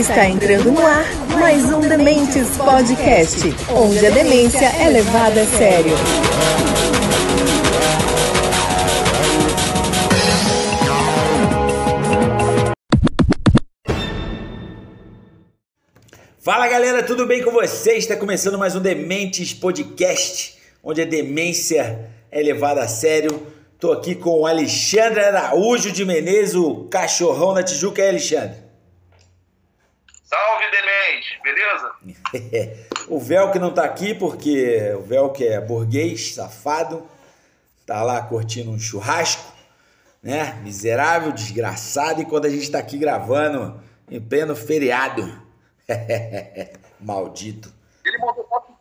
Está entrando no ar mais um Dementes Podcast, onde a demência é levada a sério. Fala galera, tudo bem com vocês? Está começando mais um Dementes Podcast, onde a demência é levada a sério. Tô aqui com o Alexandre Araújo de Menezes, o cachorrão da Tijuca. Aí, Alexandre? Salve, demente, beleza? o Vel que não tá aqui, porque o Vel que é burguês, safado, tá lá curtindo um churrasco, né? Miserável, desgraçado, e quando a gente tá aqui gravando em pleno feriado. Maldito. Ele mandou foto,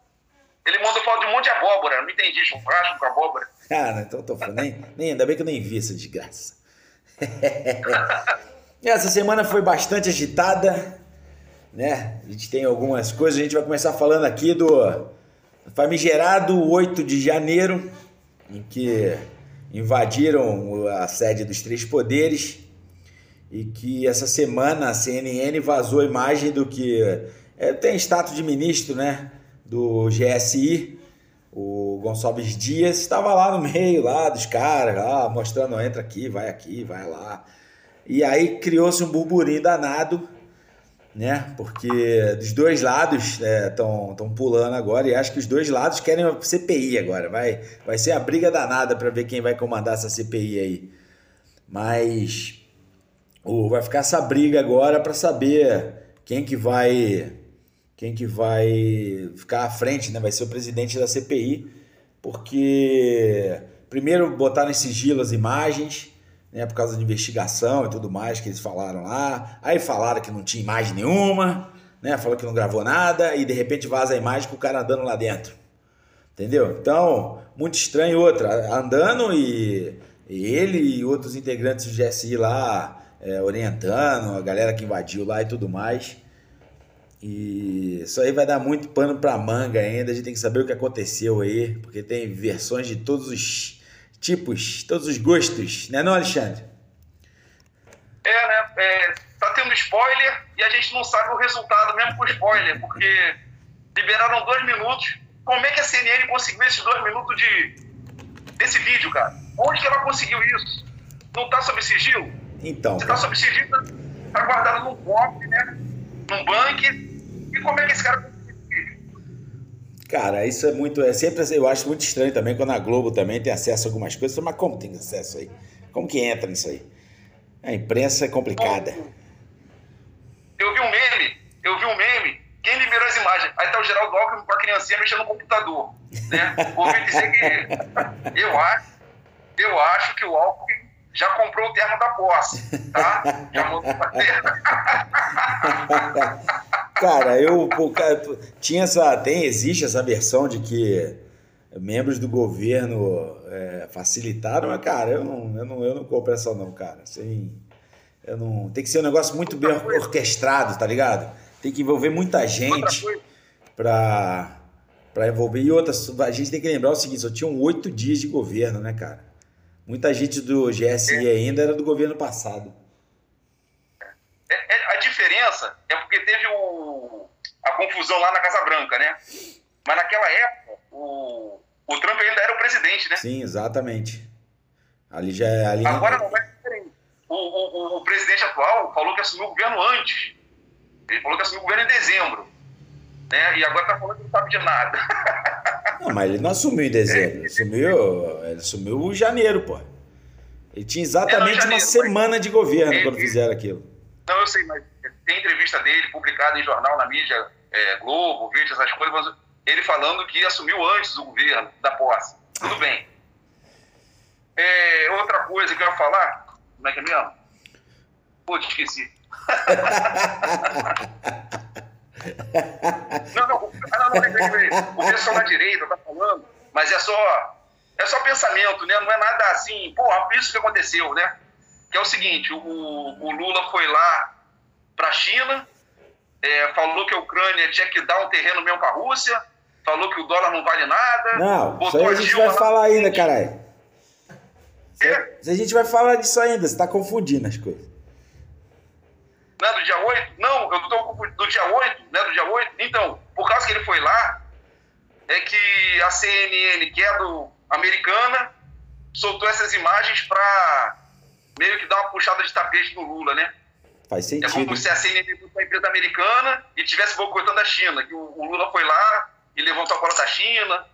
ele mandou foto de um monte de abóbora, não entendi, churrasco com abóbora. Ah, então tô falando, nem, nem, ainda bem que eu nem vi essa desgraça. essa semana foi bastante agitada, né? A gente tem algumas coisas, a gente vai começar falando aqui do famigerado 8 de janeiro, em que invadiram a sede dos três poderes e que essa semana a CNN vazou a imagem do que é, tem status de ministro, né, do GSI, o Gonçalves Dias estava lá no meio lá dos caras, lá mostrando entra aqui, vai aqui, vai lá. E aí criou-se um burburinho danado né? Porque dos dois lados estão é, pulando agora e acho que os dois lados querem uma CPI agora. Vai, vai ser a briga danada para ver quem vai comandar essa CPI aí. Mas o, vai ficar essa briga agora para saber quem que vai quem que vai ficar à frente, né? Vai ser o presidente da CPI, porque primeiro botaram em sigilo as imagens né, por causa de investigação e tudo mais que eles falaram lá. Aí falaram que não tinha imagem nenhuma, né? Falou que não gravou nada e de repente vaza a imagem com o cara andando lá dentro. Entendeu? Então, muito estranho outra, andando e, ele e outros integrantes do GSI lá é, orientando a galera que invadiu lá e tudo mais. E isso aí vai dar muito pano pra manga ainda. A gente tem que saber o que aconteceu aí, porque tem versões de todos os tipos, todos os gostos, né não, Alexandre? É, né? É, tá tendo spoiler e a gente não sabe o resultado mesmo com spoiler, porque liberaram dois minutos. Como é que a CNN conseguiu esses dois minutos de desse vídeo, cara? Onde que ela conseguiu isso? Não tá sob sigilo? Então. Se tá sob sigilo, tá guardado num cofre, né? Num banco. E como é que esse cara Cara, isso é muito. É sempre assim, eu acho muito estranho também quando a Globo também tem acesso a algumas coisas. Mas como tem acesso aí? Como que entra nisso aí? A imprensa é complicada. Eu vi um meme, eu vi um meme. Quem liberou as imagens? Aí tá o Geraldo Alckmin com a criancinha mexendo no computador. Né? Ouvi dizer que. Eu acho, eu acho que o Alckmin já comprou o termo da posse, tá? Já mandou fazer. Cara, eu pô, cara, tinha essa, tem, existe essa versão de que membros do governo é, facilitaram, mas cara, eu não, eu não, eu não compro essa não, cara. Assim, eu não, tem que ser um negócio muito bem orquestrado, tá ligado? Tem que envolver muita gente para para envolver. E outras, a gente tem que lembrar o seguinte: só tinham oito dias de governo, né, cara? Muita gente do GSI é. ainda era do governo passado. É, é, a diferença é porque teve o, a confusão lá na Casa Branca, né? Mas naquela época, o, o Trump ainda era o presidente, né? Sim, exatamente. Ali já é. Ali... Agora não é diferente. O, o, o, presidente atual falou que assumiu o governo antes. Ele falou que assumiu o governo em dezembro. Né? E agora tá falando que não sabe de nada. Não, mas ele não assumiu em dezembro. Ele assumiu, ele assumiu em janeiro, pô. Ele tinha exatamente é, janeiro, uma semana de governo ele, quando fizeram aquilo. Não, eu sei, mas tem entrevista dele publicada em jornal, na mídia, é, Globo, Veja, essas coisas, ele falando que assumiu antes o governo da posse. Tudo bem. É, outra coisa que eu ia falar, como é que é mesmo? Pô, te esqueci. não, não, não, não, não, o pessoal da direita tá falando, mas é só, é só pensamento, né? Não é nada assim, pô, isso que aconteceu, né? Que é o seguinte: o, o Lula foi lá para a China, é, falou que a Ucrânia tinha que dar um terreno mesmo para a Rússia, falou que o dólar não vale nada. Não, isso aí a gente vai falar ainda, caralho. É? A gente vai falar disso ainda, você está confundindo as coisas. Não é do dia 8? Não, eu estou dia 8, né? Do dia 8. Então, por causa que ele foi lá, é que a CNN, que é do americana, soltou essas imagens para meio que dar uma puxada de tapete no Lula, né? Faz sentido. É como se a CNN fosse uma empresa americana e estivesse boicotando a China, que o, Lula foi lá e levantou a bola da China,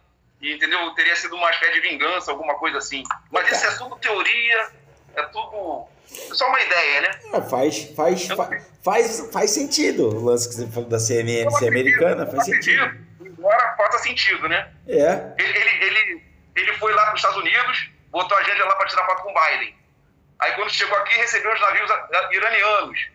e, entendeu? Teria sido uma espécie de vingança, alguma coisa assim. Mas isso é tudo teoria, é tudo é só uma ideia, né? É, faz, faz, faz, faz, faz sentido o lance que você falou da CNN ser americana, faz sentido. sentido. Embora faça sentido, né? É. Ele, ele, ele, ele foi lá para os Estados Unidos, botou a gente lá para tirar foto com o Biden. Aí quando chegou aqui, recebeu os navios iranianos.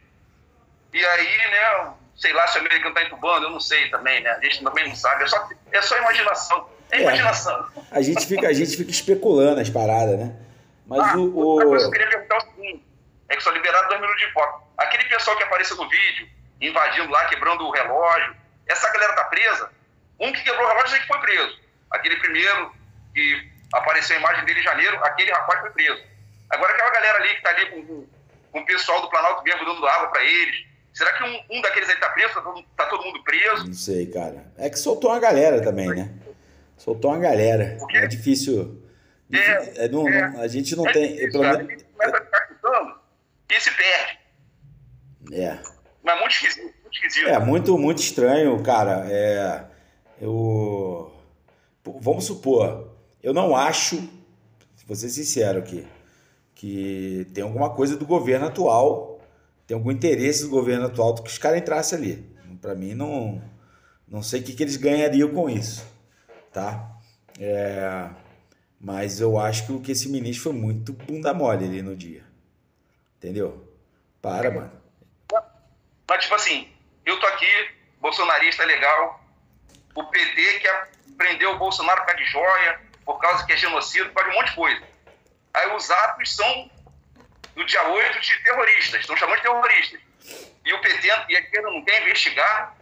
E aí, né, sei lá se o americano está entubando, eu não sei também, né? A gente também não sabe, é só, é só imaginação. É, é imaginação. A gente, fica, a gente fica especulando as paradas, né? Mas ah, o. Outra coisa que eu queria perguntar é o seguinte: é que só liberaram dois minutos de foto. Aquele pessoal que apareceu no vídeo, invadindo lá, quebrando o relógio, essa galera tá presa? Um que quebrou o relógio é que foi preso. Aquele primeiro que apareceu a imagem dele em janeiro, aquele rapaz foi preso. Agora aquela galera ali que tá ali com, com o pessoal do Planalto mesmo dando água para eles, será que um, um, daqueles aí tá preso? Tá todo, tá todo, mundo preso? Não sei, cara. É que soltou uma galera também, né? Soltou uma galera. É difícil. É, é, não, é, a gente não é tem. Difícil, pelo menos... A gente começa a ficar chutando e se perde. É. Mas muito esquisito, muito esquisito. É, muito, muito estranho, cara. É, eu. Vamos supor, eu não acho, vou ser sincero aqui, que tem alguma coisa do governo atual, tem algum interesse do governo atual que os caras entrassem ali. Para mim, não, não sei o que, que eles ganhariam com isso, tá? É, mas eu acho que esse ministro foi muito bunda mole ali no dia. Entendeu? Para, mano. Mas, tipo assim, eu tô aqui, bolsonarista é legal. O PT quer prender o Bolsonaro por causa de joia, por causa que é genocídio, por causa de um monte de coisa. Aí os atos são do dia 8 de terroristas, estão chamando de terroristas. E o PT e a esquerda não quer investigar.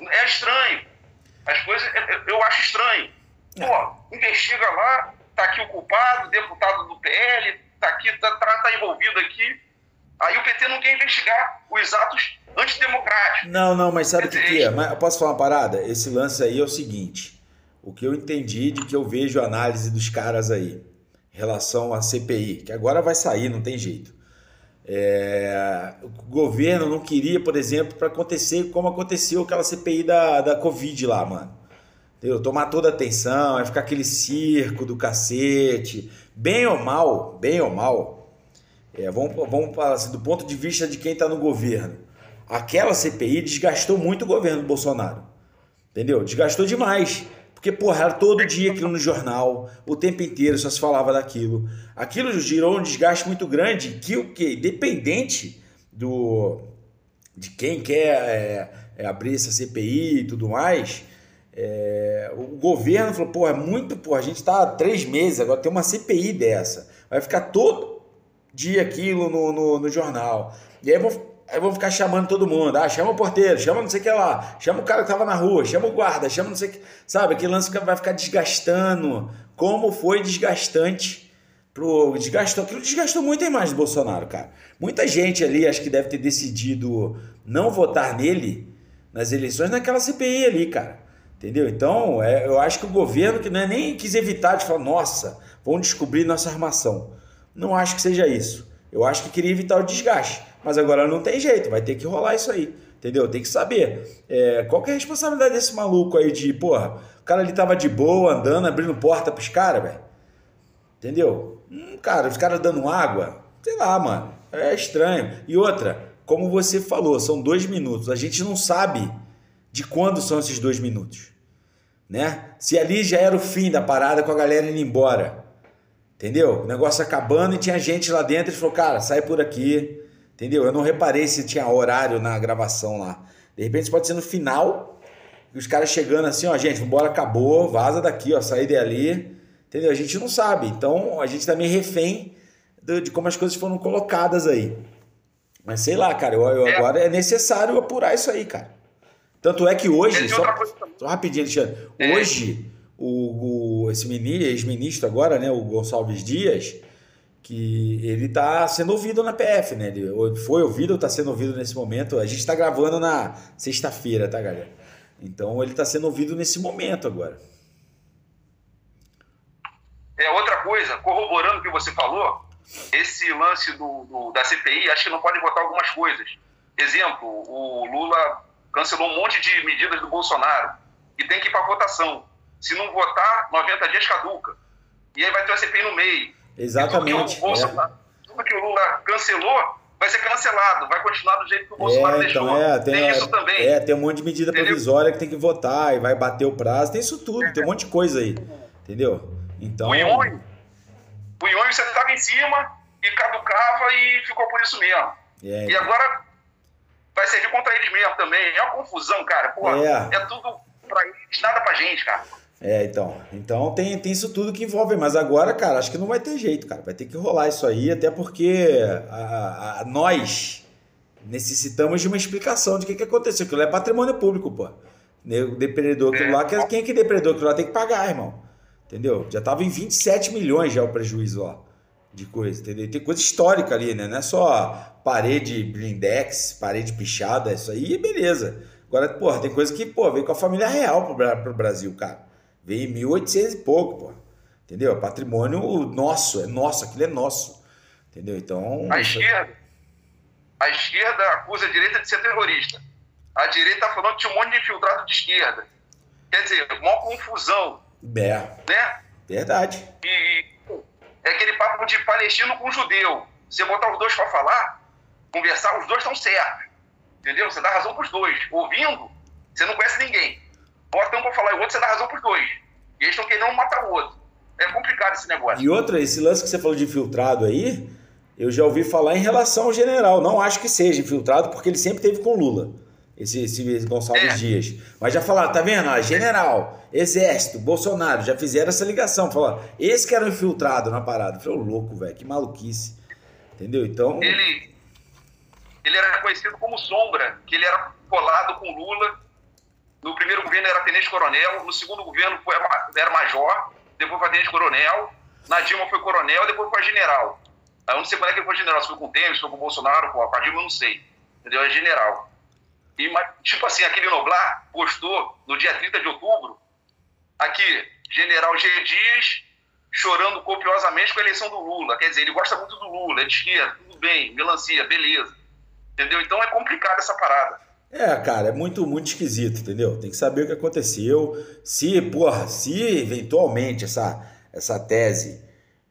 É estranho. As coisas, eu acho estranho. Pô, investiga lá, tá aqui o culpado, deputado do PL, tá aqui, tá, tá, tá envolvido aqui. Aí o PT não quer investigar os atos antidemocráticos. Não, não, mas sabe o que, que é? Mas eu posso falar uma parada? Esse lance aí é o seguinte: o que eu entendi de que eu vejo a análise dos caras aí, relação à CPI, que agora vai sair, não tem jeito. É, o governo não queria, por exemplo, para acontecer como aconteceu aquela CPI da, da Covid lá, mano. Entendeu? Tomar toda a atenção, vai ficar aquele circo do cacete. Bem ou mal, bem ou mal, é, vamos, vamos falar assim, do ponto de vista de quem está no governo. Aquela CPI desgastou muito o governo do Bolsonaro. Entendeu? Desgastou demais. Porque, porra, era todo dia aquilo no jornal, o tempo inteiro só se falava daquilo. Aquilo gerou um desgaste muito grande que o que? Dependente do, de quem quer é, é, abrir essa CPI e tudo mais, é, o governo falou, pô, é muito, pô, a gente está há três meses, agora tem uma CPI dessa. Vai ficar todo, dia aquilo no, no, no jornal. E aí vou, eu vou ficar chamando todo mundo. Ah, chama o porteiro, chama não sei o que lá, chama o cara que tava na rua, chama o guarda, chama não sei o que. Sabe, aquele lance vai ficar desgastando. Como foi desgastante pro. Desgastou. Aquilo desgastou muito a imagem do Bolsonaro, cara. Muita gente ali acho que deve ter decidido não votar nele nas eleições naquela CPI ali, cara. Entendeu? Então, é, eu acho que o governo que é nem quis evitar de falar, nossa, vamos descobrir nossa armação. Não acho que seja isso. Eu acho que queria evitar o desgaste. Mas agora não tem jeito, vai ter que rolar isso aí. Entendeu? Tem que saber. É, qual que é a responsabilidade desse maluco aí de, porra, o cara ali tava de boa, andando, abrindo porta pros caras, velho. Entendeu? Hum, cara, os caras dando água, sei lá, mano. É estranho. E outra, como você falou, são dois minutos. A gente não sabe de quando são esses dois minutos. Né? Se ali já era o fim da parada com a galera indo embora. Entendeu? O negócio acabando e tinha gente lá dentro e falou, cara, sai por aqui. Entendeu? Eu não reparei se tinha horário na gravação lá. De repente pode ser no final, e os caras chegando assim, ó, gente, vambora, acabou, vaza daqui, ó, sair dali. Entendeu? A gente não sabe. Então a gente também tá refém de como as coisas foram colocadas aí. Mas sei lá, cara, eu, eu é. agora é necessário apurar isso aí, cara. Tanto é que hoje, só, só rapidinho, Alexandre, é. hoje o, o esse ex-ministro agora, né, o Gonçalves Dias, que ele está sendo ouvido na PF, né? Ele foi ouvido ou está sendo ouvido nesse momento. A gente está gravando na sexta-feira, tá, galera? Então ele está sendo ouvido nesse momento agora. É outra coisa, corroborando o que você falou, esse lance do, do, da CPI, acho que não pode votar algumas coisas. Exemplo, o Lula cancelou um monte de medidas do Bolsonaro e tem que ir para votação. Se não votar, 90 dias caduca. E aí vai ter a CPI no meio. Exatamente. Tudo que, o Bolsonaro, é. tudo que o Lula cancelou vai ser cancelado, vai continuar do jeito que o Bolsonaro é, então, deixou. É, tem, tem isso também. É, tem um monte de medida Entendeu? provisória que tem que votar e vai bater o prazo, tem isso tudo, é. tem um monte de coisa aí. Entendeu? Então. O Ione, o Ione você estava em cima e caducava e ficou por isso mesmo. É, e então. agora vai servir contra eles mesmo também. É uma confusão, cara. Pô, é. é tudo pra eles, nada pra gente, cara. É, então. Então tem, tem isso tudo que envolve, mas agora, cara, acho que não vai ter jeito, cara. Vai ter que rolar isso aí, até porque a, a nós necessitamos de uma explicação de o que, que aconteceu. Aquilo é patrimônio público, pô. O depredador aquilo lá, quem é que depredou aquilo lá tem que pagar, irmão. Entendeu? Já tava em 27 milhões já o prejuízo lá de coisa, entendeu? Tem coisa histórica ali, né? Não é só parede blindex, parede pichada, isso aí, beleza. Agora, porra, tem coisa que, pô, veio com a família real pro, pro Brasil, cara. Veio em 1800 e pouco, pô. Entendeu? É patrimônio nosso, é nosso, aquilo é nosso. Entendeu? Então. A esquerda, a esquerda acusa a direita de ser terrorista. A direita tá falando que tinha um monte de infiltrado de esquerda. Quer dizer, uma confusão. É. Né? Verdade. E é aquele papo de palestino com judeu. Você botar os dois para falar, conversar, os dois estão certos. Entendeu? Você dá razão pros dois. Ouvindo, você não conhece ninguém. Bota um para falar e o outro, você dá razão pros dois. E eles estão querendo um matar o outro. É complicado esse negócio. E outra, esse lance que você falou de infiltrado aí, eu já ouvi falar em relação ao general. Não acho que seja infiltrado, porque ele sempre teve com Lula esse, esse Gonçalves é. Dias. Mas já falaram, tá vendo? Ah, general, exército, Bolsonaro, já fizeram essa ligação. Falaram, esse que era infiltrado na parada. Eu falei, louco, velho, que maluquice. Entendeu? Então. Ele, ele era conhecido como Sombra, que ele era colado com Lula. No primeiro governo era tenente-coronel, no segundo governo foi, era major, depois foi tenente-coronel, na Dilma foi coronel, depois foi general. Eu não sei quando é que ele foi general, se foi com o Temer, se foi com o Bolsonaro, com a Dilma, eu não sei. Entendeu? É general. E, tipo assim, aquele Noblar postou no dia 30 de outubro, aqui, General G. Dias chorando copiosamente com a eleição do Lula. Quer dizer, ele gosta muito do Lula, é de esquerda, tudo bem, melancia, beleza. Entendeu? Então é complicado essa parada. É, cara, é muito, muito esquisito, entendeu? Tem que saber o que aconteceu. Se, porra, se eventualmente essa, essa tese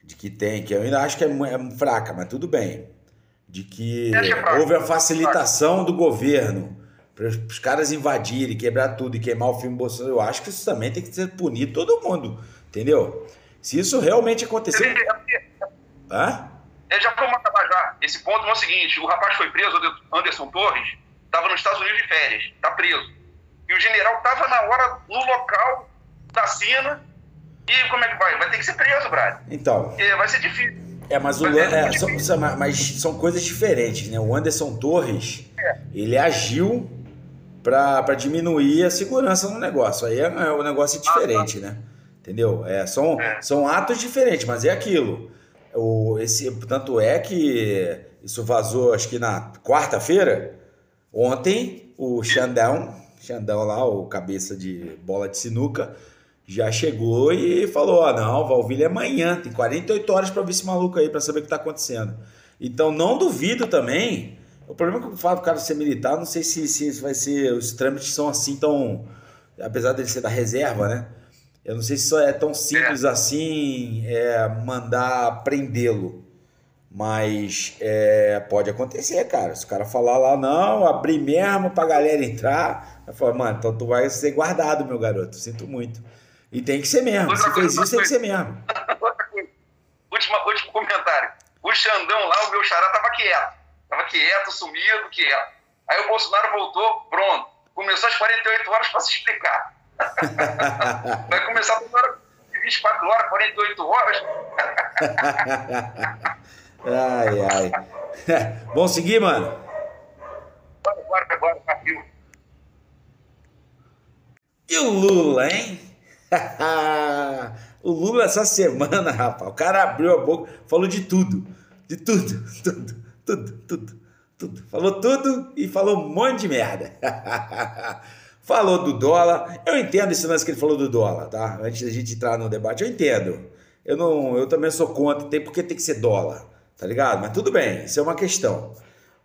de que tem, que eu ainda acho que é, é fraca, mas tudo bem, de que é houve a facilitação do governo para os caras invadirem, quebrar tudo e queimar o filme Bolsonaro, eu acho que isso também tem que ser punido todo mundo, entendeu? Se isso realmente acontecer. Hã? É, já vamos acabar já. Esse ponto é o seguinte: o rapaz foi preso, Anderson Torres, estava nos Estados Unidos de férias, está preso. E o general estava na hora, no local da cena. E como é que vai? Vai ter que ser preso, Brad. Então. É, vai ser difícil. É, mas, o, é, são, mas são coisas diferentes, né? O Anderson Torres, é. ele agiu para diminuir a segurança no negócio. Aí é, é um negócio diferente, né? Entendeu? É, são, é. são atos diferentes, mas é aquilo. O, esse, tanto é que isso vazou, acho que na quarta-feira. Ontem, o Xandão, Xandão lá, o cabeça de bola de sinuca, já chegou e falou: Ó, oh, não, Valville é amanhã, tem 48 horas para ver esse maluco aí, para saber o que tá acontecendo. Então, não duvido também o problema é que eu falo do cara ser militar, não sei se, se vai ser. Os trâmites são assim tão. Apesar dele ser da reserva, né? Eu não sei se só é tão simples é. assim é, mandar prendê-lo. Mas é, pode acontecer, cara. Se o cara falar lá, não, abrir mesmo pra galera entrar, eu falo, mano, então tu vai ser guardado, meu garoto. Sinto muito. E tem que ser mesmo. Se fez isso, tem que ser mesmo. último, último comentário. O Xandão lá, o meu xará, tava quieto. Estava quieto, sumido, quieto. Aí o Bolsonaro voltou, pronto. Começou às 48 horas para se explicar. Vai começar toda hora, 24 horas, 48 horas. ai, ai. Vamos seguir, mano? Bora, bora, bora, partiu. E o Lula, hein? O Lula essa semana, rapaz, o cara abriu a boca, falou de tudo. De tudo, tudo, tudo, tudo, tudo. Falou tudo e falou um monte de merda. falou do dólar. Eu entendo esse lance que ele falou do dólar, tá? Antes da gente entrar no debate, eu entendo. Eu não, eu também sou contra, tem porque tem que ser dólar, tá ligado? Mas tudo bem, isso é uma questão.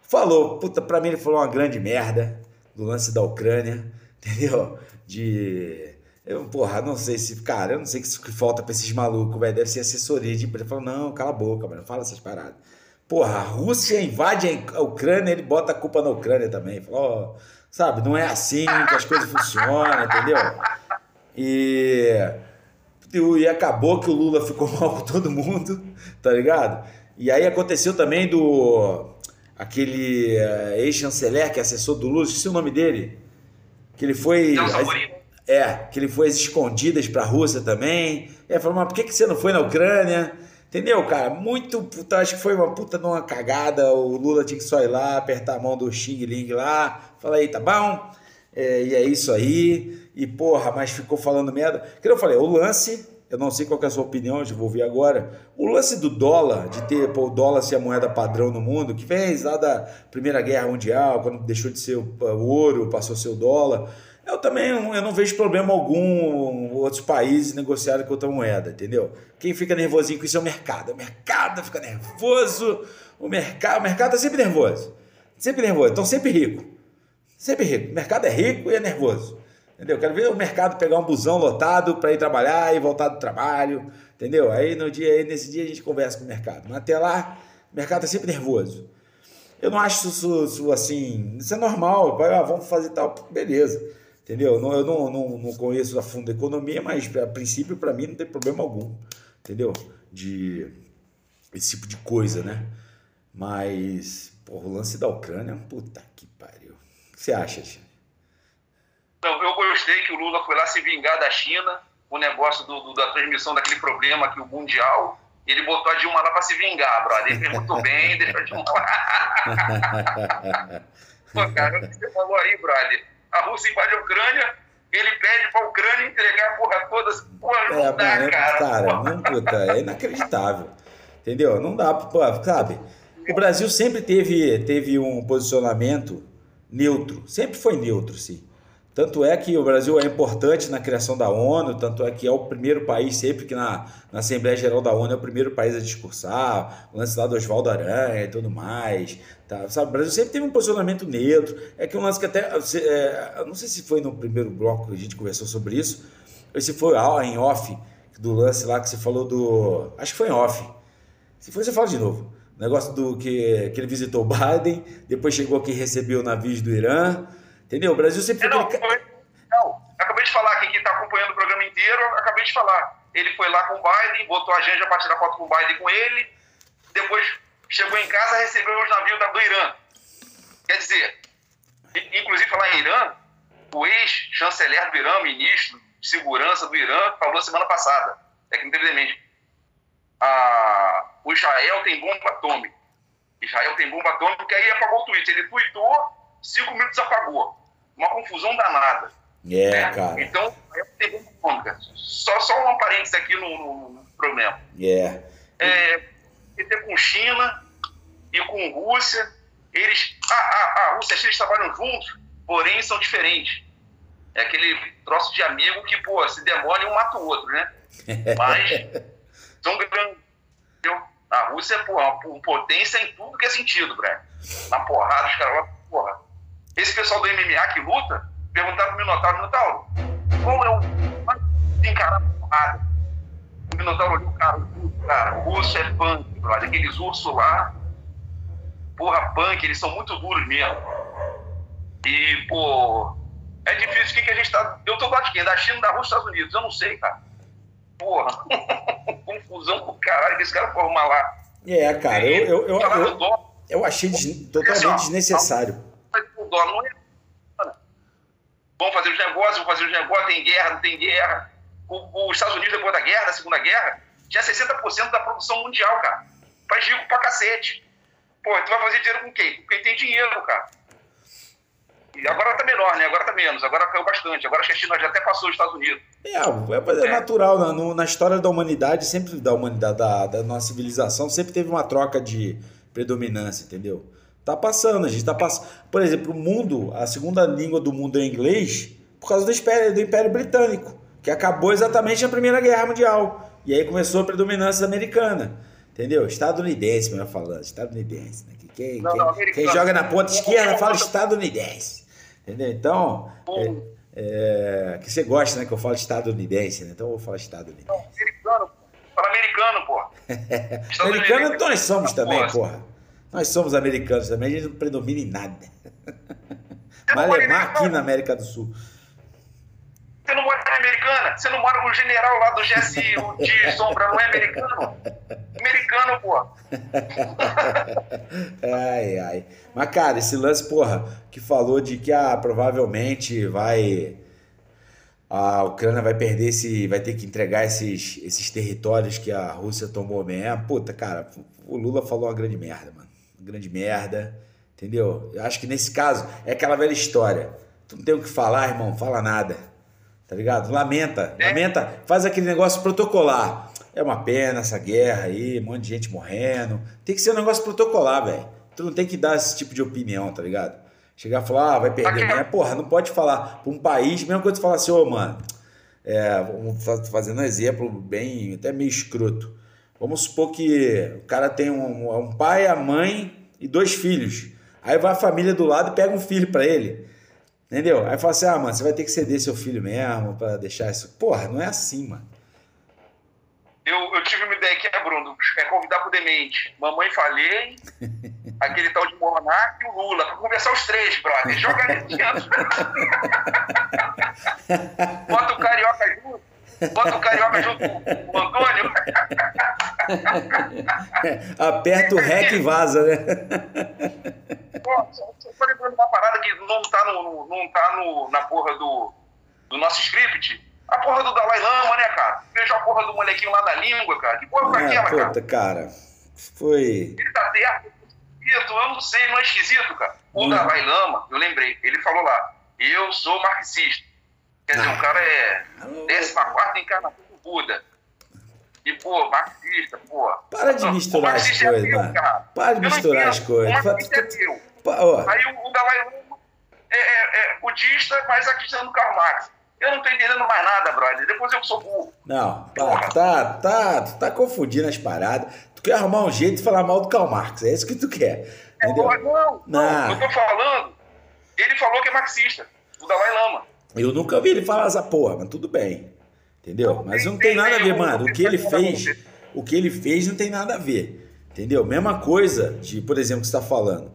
Falou, puta, pra mim ele falou uma grande merda do lance da Ucrânia, entendeu? De eu, porra, não sei se. Cara, eu não sei o que falta pra esses malucos, velho. Deve ser assessoria de empresa. Falou, não, cala a boca, mano. Não fala essas paradas. Porra, a Rússia invade a Ucrânia, ele bota a culpa na Ucrânia também. Falou, oh, sabe, não é assim que as coisas funcionam, entendeu? E. E acabou que o Lula ficou mal com todo mundo, tá ligado? E aí aconteceu também do. Aquele uh, ex-chanceler que é assessor do Lula, esqueci o nome dele. Que ele foi. Não, é, que ele foi às escondidas para a Rússia também. É, falou, mas por que, que você não foi na Ucrânia? Entendeu, cara? Muito puta, acho que foi uma puta de uma cagada. O Lula tinha que só ir lá, apertar a mão do Xing Ling lá. Fala aí, tá bom? É, e é isso aí. E porra, mas ficou falando merda. Que eu falei, o lance, eu não sei qual é a sua opinião, já vou ver agora. O lance do dólar, de ter pô, o dólar ser a moeda padrão no mundo, que fez lá da Primeira Guerra Mundial, quando deixou de ser o, ouro, passou a ser o dólar. Eu também eu não vejo problema algum outros países negociarem com outra moeda, entendeu? Quem fica nervosinho com isso é o mercado. O mercado fica nervoso. O mercado, o mercado é sempre nervoso. Sempre nervoso. Então sempre rico. Sempre rico. O mercado é rico e é nervoso. Entendeu? Quero ver o mercado pegar um busão lotado para ir trabalhar e voltar do trabalho. Entendeu? Aí no dia, aí nesse dia a gente conversa com o mercado. Mas até lá, o mercado é sempre nervoso. Eu não acho isso, isso assim. Isso é normal. Ah, vamos fazer tal. Beleza. Entendeu? eu não, não, não conheço a fundo a economia, mas a princípio, para mim, não tem problema algum. Entendeu? De esse tipo de coisa, né? Mas, porra, o lance da Ucrânia, puta que pariu. O que você acha, Tia? Não, eu gostei que o Lula foi lá se vingar da China, o negócio do, do, da transmissão daquele problema aqui, o Mundial. Ele botou a Dilma lá para se vingar, brother. Ele fez muito bem, deixou a Dilma lá. Pô, cara, o que você falou aí, brother? a Rússia invade a Ucrânia, ele pede para a Ucrânia entregar a porra toda. Porra, não é, dá, cara. Cara, não, puta, é inacreditável. Entendeu? Não dá, pô, sabe? O Brasil sempre teve, teve um posicionamento neutro, sempre foi neutro, sim. Tanto é que o Brasil é importante na criação da ONU, tanto é que é o primeiro país, sempre que na, na Assembleia Geral da ONU é o primeiro país a discursar, o lance lá do Oswaldo Aranha e tudo mais. Tá? Sabe, o Brasil sempre teve um posicionamento neutro. É que um lance que até. É, não sei se foi no primeiro bloco que a gente conversou sobre isso, ou se foi em off, do lance lá que você falou do. Acho que foi em off. Se for, você fala de novo. O negócio do que, que ele visitou Biden, depois chegou aqui e recebeu navios do Irã. Entendeu? O Brasil sempre. É, não, aquele... não, acabei de falar, quem está acompanhando o programa inteiro, acabei de falar. Ele foi lá com o Biden, botou a Janja para tirar foto com o Biden com ele, depois chegou em casa e recebeu os navios do Irã. Quer dizer, inclusive falar em Irã, o ex-chanceler do Irã, ministro de segurança do Irã, falou semana passada, é que não teve mente. Ah, o Israel tem bomba atômica. Israel tem bomba atômica, aí apagou o tweet. Ele tweetou, cinco minutos apagou uma confusão danada. É, né? cara. Então, tem cômica. Só, só um parênteses aqui no, no, no problema. Yeah. É. é com China e com Rússia, eles. A, a, a Rússia e a China eles trabalham juntos, porém são diferentes. É aquele troço de amigo que, pô, se demora um mata o outro, né? Mas são grandes. A Rússia é, porra, uma potência em tudo que é sentido, Breno. Na porrada, os caras lá, porra esse pessoal do MMA que luta, perguntaram pro Minotauro, Minotauro, como é o. encarar a porrada? O Minotauro olhou, cara, cara, o urso é punk, brother. Aqueles ursos lá, porra, punk, eles são muito duros mesmo. E, pô, é difícil. O que, que a gente tá. Eu tô lado de quem? Da China, da Rússia, dos Estados Unidos? Eu não sei, cara. Porra, confusão pro caralho que esse cara for arrumar lá. É, cara, eu, eu, eu, eu, eu achei totalmente desnecessário dólar não é. Vamos fazer os negócios, vamos fazer os negócios, tem guerra, não tem guerra. O, os Estados Unidos, depois da guerra, da Segunda Guerra, tinha 60% da produção mundial, cara. Faz rico pra cacete. Pô, tu vai fazer dinheiro com quem? Com quem tem dinheiro, cara. E agora tá menor, né? Agora tá menos, agora caiu bastante. Agora acho que a China já até passou os Estados Unidos. É, é, é natural, na, no, na história da humanidade, sempre da humanidade, da, da nossa civilização, sempre teve uma troca de predominância, entendeu? Tá passando, a gente tá passando. Por exemplo, o mundo, a segunda língua do mundo é inglês, por causa do Império, do Império Britânico, que acabou exatamente na Primeira Guerra Mundial. E aí começou a predominância americana. Entendeu? Estadunidense, melhor falando, estadunidense. Né? Quem, não, não, quem, quem joga na ponta esquerda fala estadunidense. Entendeu? Então, é, é, que você gosta, né? Que eu falo estadunidense, né? Então eu vou falar estadunidense. Não, americano, fala americano, pô. americano nós somos também, porra. Nós somos americanos também, a gente não predomina em nada. Malemar aqui na América do Sul. Você não mora na Americana? Você não mora com o general lá do GSI, o de Sombra, não é americano? Americano, pô. ai, ai. Mas, cara, esse lance, porra, que falou de que ah, provavelmente vai. A Ucrânia vai perder esse. vai ter que entregar esses, esses territórios que a Rússia tomou mesmo. Puta, cara, o Lula falou uma grande merda, mano. Grande merda. Entendeu? Eu acho que nesse caso é aquela velha história. Tu não tem o que falar, irmão, fala nada. Tá ligado? Lamenta, é. lamenta, faz aquele negócio protocolar. É uma pena essa guerra aí, um monte de gente morrendo. Tem que ser um negócio protocolar, velho. Tu não tem que dar esse tipo de opinião, tá ligado? Chegar e falar, ah, vai perder né? Porra, não pode falar pra um país, mesmo quando tu fala assim, ô, oh, mano, é, fazendo um exemplo bem, até meio escroto. Vamos supor que o cara tem um, um pai, a mãe e dois filhos. Aí vai a família do lado e pega um filho para ele. Entendeu? Aí fala assim: ah, mano, você vai ter que ceder seu filho mesmo para deixar isso. Porra, não é assim, mano. Eu, eu tive uma ideia aqui, é, Bruno, é convidar pro Demente. Mamãe falei, aquele tal de Monark e o Lula, pra conversar os três, brother. Joga ali dentro. Bota o Carioca junto. Bota o Carioca junto com o Antônio. Aperta o REC e vaza, né? Pô, só lembrando uma parada que não tá, no, não tá no, na porra do, do nosso script. A porra do Dalai Lama, né, cara? Veja a porra do molequinho lá da língua, cara. Que porra foi é, aquela, puta, cara? Foi. Ele tá certo, esquisito, eu não sei, não é esquisito, cara. O hum. Dalai Lama, eu lembrei, ele falou lá, eu sou marxista. Quer dizer, ah. o cara é 14 quarta encarnação do Buda. E, pô, marxista, pô. Para de misturar as é coisas, é mano. Para de misturar as coisas. O marxista é teu. Aí o, o Dalai Lama é, é, é budista, mas acreditando no Karl Marx. Eu não tô entendendo mais nada, brother. Depois eu sou burro. Não, tá, tá, tá, tu tá confundindo as paradas. Tu quer arrumar um jeito de falar mal do Karl Marx. É isso que tu quer. É, entendeu? não, não, não. Eu tô falando. Ele falou que é marxista, o Dalai Lama. Eu nunca vi ele falar essa porra, mas tudo bem. Entendeu? Mas não tem, nada a ver, mano. O que ele fez, o que ele fez não tem nada a ver. Entendeu? Mesma coisa de, por exemplo, que você está falando.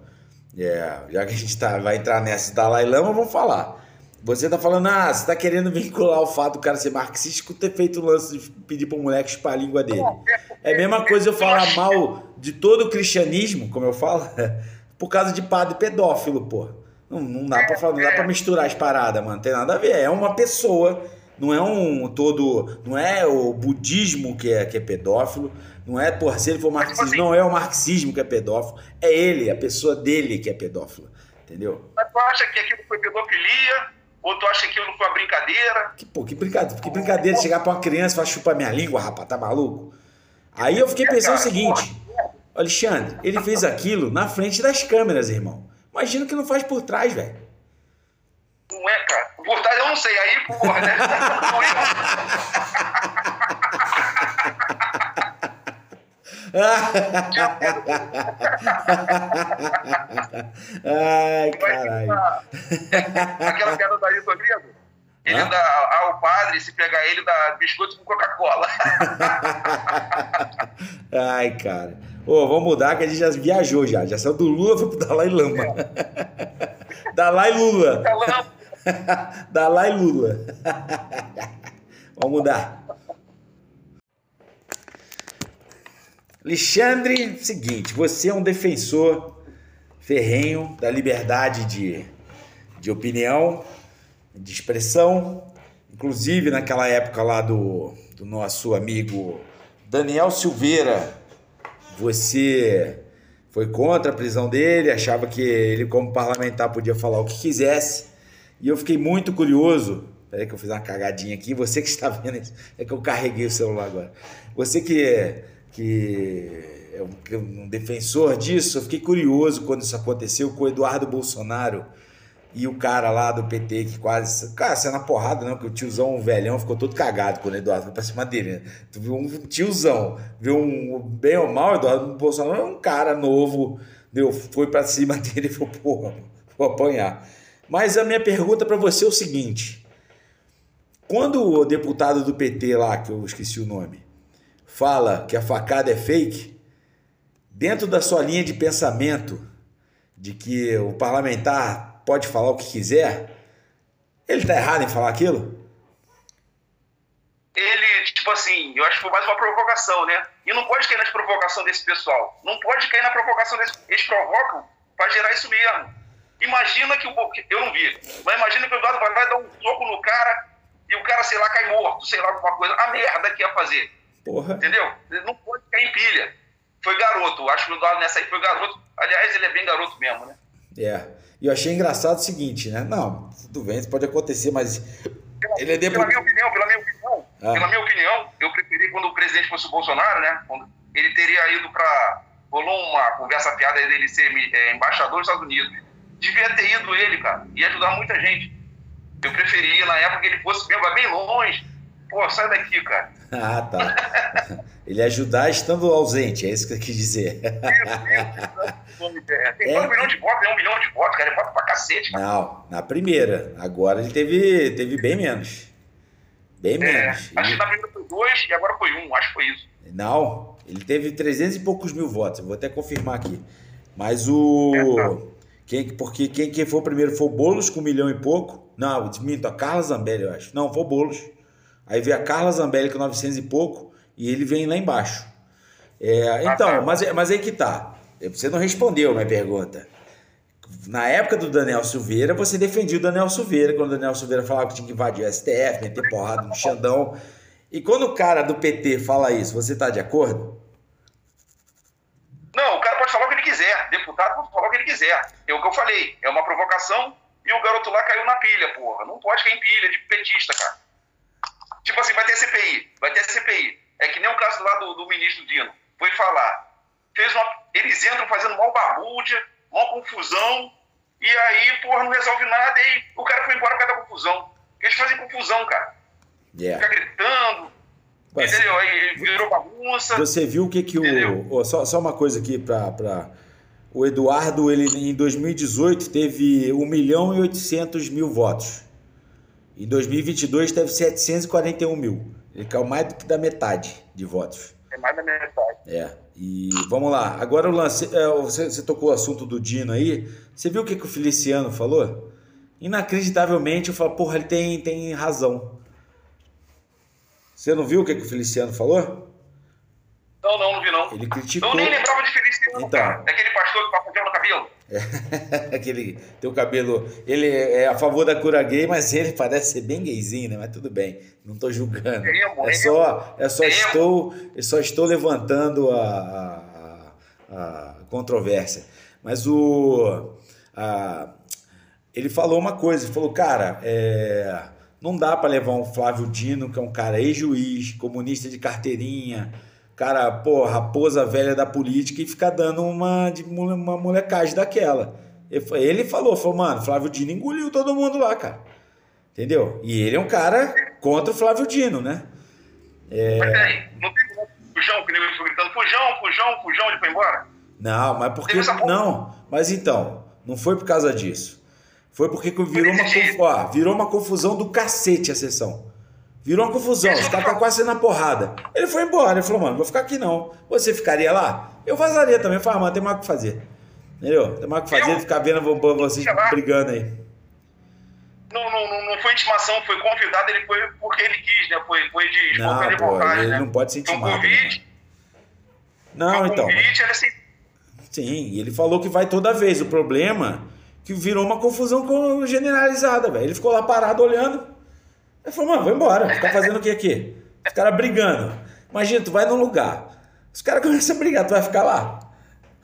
É, já que a gente tá, vai entrar nessa Dalai Lama, vamos falar. Você tá falando, ah, você tá querendo vincular o fato do cara ser marxista com ter feito o lance de pedir pro moleque chupar a língua dele. É a mesma coisa eu falar mal de todo o cristianismo, como eu falo, por causa de padre pedófilo, pô. Não, não dá pra falar, não dá pra misturar as paradas, mano. Tem nada a ver. É uma pessoa, não é um todo. Não é o budismo que é, que é pedófilo, não é, por se ele for marxista, assim, não é o marxismo que é pedófilo, é ele, a pessoa dele que é pedófila. Entendeu? Mas tu acha que aquilo foi pedofilia? Ou tu acha que aquilo foi uma brincadeira? Que, pô, que brincadeira, que brincadeira chegar pra uma criança e falar chupar minha língua, rapaz, tá maluco? Aí eu fiquei pensando o seguinte, Alexandre, ele fez aquilo na frente das câmeras, irmão. Imagina o que não faz por trás, velho. Não é, cara. Por trás eu não sei, aí, porra, né? Ai, caralho. Aquela piada da Ailton Toledo. Ele ah? dá ao padre, se pegar ele, dá biscoito com Coca-Cola. Ai, cara. Ô, vamos mudar que a gente já viajou já. Já saiu do Lula foi pro Dalai Lama. É. Dalai Lula. Dalai Lula. vamos mudar. Alexandre, seguinte, você é um defensor ferrenho da liberdade de, de opinião, de expressão, inclusive naquela época lá do, do nosso amigo Daniel Silveira, você foi contra a prisão dele, achava que ele, como parlamentar, podia falar o que quisesse. E eu fiquei muito curioso. Peraí que eu fiz uma cagadinha aqui. Você que está vendo isso, é que eu carreguei o celular agora. Você que, que é um defensor disso, eu fiquei curioso quando isso aconteceu com o Eduardo Bolsonaro e o cara lá do PT que quase. Cara, sendo na porrada, não, que o tiozão, o velhão, ficou todo cagado quando o Eduardo foi pra cima dele. Né? Tu viu um tiozão, viu um. Bem ou mal, Eduardo Bolsonaro é um cara novo, deu, foi pra cima dele e falou, porra, vou apanhar. Mas a minha pergunta para você é o seguinte: quando o deputado do PT lá, que eu esqueci o nome, fala que a facada é fake, dentro da sua linha de pensamento de que o parlamentar pode falar o que quiser, ele está errado em falar aquilo? Ele, tipo assim, eu acho que foi mais uma provocação, né? E não pode cair na provocação desse pessoal. Não pode cair na provocação desse. Eles provocam para gerar isso mesmo. Imagina que o. Eu não vi, mas imagina que o Eduardo vai lá e dar um soco no cara e o cara, sei lá, cai morto, sei lá, alguma coisa. A merda que ia fazer. Porra. Entendeu? Não pode cair em pilha. Foi garoto. Acho que o Eduardo nessa aí foi garoto. Aliás, ele é bem garoto mesmo, né? É. E eu achei engraçado o seguinte, né? Não, tudo bem, isso pode acontecer, mas ele é deputado. Pela minha opinião, pela minha opinião, ah. pela minha opinião, eu preferi quando o presidente fosse o Bolsonaro, né? Quando ele teria ido para rolou uma conversa piada dele ser é, embaixador dos Estados Unidos. Devia ter ido ele, cara. Ia ajudar muita gente. Eu preferia na época que ele fosse mesmo, bem longe. Pô, sai daqui, cara. Ah, tá. Ele ajudar estando ausente, é isso que eu quis dizer. Tem é. um milhão de votos, tem um milhão de votos, cara, ele vota pra cacete. Cara. Não, na primeira. Agora ele teve, teve bem menos. Bem é, menos. Acho que na primeira foi dois e agora foi um, acho que foi isso. Não, ele teve 300 e poucos mil votos, vou até confirmar aqui. Mas o. É, tá. quem, porque quem, quem foi o primeiro foi o Boulos com um milhão e pouco. Não, minto, a Carla Zambelli, eu acho. Não, foi o Boulos. Aí veio a Carla Zambelli com 900 e pouco e ele vem lá embaixo. É, então, mas, mas aí que tá. Você não respondeu a minha pergunta. Na época do Daniel Silveira, você defendia o Daniel Silveira, quando o Daniel Silveira falava que tinha que invadir o STF, meter porrada no Xandão. E quando o cara do PT fala isso, você está de acordo? Não, o cara pode falar o que ele quiser. Deputado pode falar o que ele quiser. É o que eu falei. É uma provocação e o garoto lá caiu na pilha, porra. Não pode cair em pilha de petista, cara. Tipo assim, vai ter CPI. Vai ter CPI. É que nem o caso lá do, do ministro Dino. Foi falar. Fez uma, eles entram fazendo mal barbúdia, mal confusão, e aí, porra, não resolve nada, e o cara foi embora por causa da confusão. Eles fazem confusão, cara. Yeah. Fica gritando, Mas, entendeu? Aí virou bagunça. Você viu o que que o... Oh, só, só uma coisa aqui pra... pra... O Eduardo, ele em 2018 teve 1 milhão e 800 mil votos. Em 2022 teve 741 mil. Ele caiu mais do que da metade de votos. É mais da metade. É. E vamos lá. Agora o lance. É, você, você, tocou o assunto do Dino aí. Você viu o que, que o Feliciano falou? Inacreditavelmente, eu falo, porra, ele tem, tem razão. Você não viu o que, que o Feliciano falou? Não, não, não vi não. Ele criticou. Eu nem lembrava de Feliciano, então, cara. Daquele pastor que passa gel no cabelo. É, aquele teu cabelo. Ele é a favor da cura gay, mas ele parece ser bem gayzinho, né? Mas tudo bem, não estou julgando. É, só, é só estou, eu só estou levantando a, a, a controvérsia. Mas o a, ele falou uma coisa, ele falou, cara, é, não dá para levar um Flávio Dino, que é um cara ex-juiz, comunista de carteirinha, cara, pô, raposa velha da política e ficar dando uma, de uma molecagem daquela. Ele falou, falou, mano, Flávio Dino engoliu todo mundo lá, cara. Entendeu? E ele é um cara contra o Flávio Dino, né? É... Mas peraí, não tem fujão que nem eu gritando, fujão, fujão, fujão, ele foi embora? Não, mas porque. Não, mas então, não foi por causa disso. Foi porque virou uma, ó, virou uma confusão do cacete a sessão. Virou uma confusão, os caras estão quase sendo na porrada. Ele foi embora, ele falou, mano, vou ficar aqui não. Você ficaria lá? Eu vazaria também. Falei, ah, mano, tem mais o que fazer. Entendeu? Tem mais o que fazer, ficar vendo vocês brigando aí. Não, não, não foi intimação, foi convidado, ele foi porque ele quis, né? Foi, foi de não, de vontade, ele né? não pode ser intimado. Um convite. Né? Não, então. Convite, era assim... Sim, ele falou que vai toda vez. O problema é que virou uma confusão generalizada, velho. Ele ficou lá parado olhando. Ele falou, mano, vai embora. Ficar fazendo o que aqui? Os caras brigando. Imagina, tu vai num lugar. Os caras começam a brigar, tu vai ficar lá.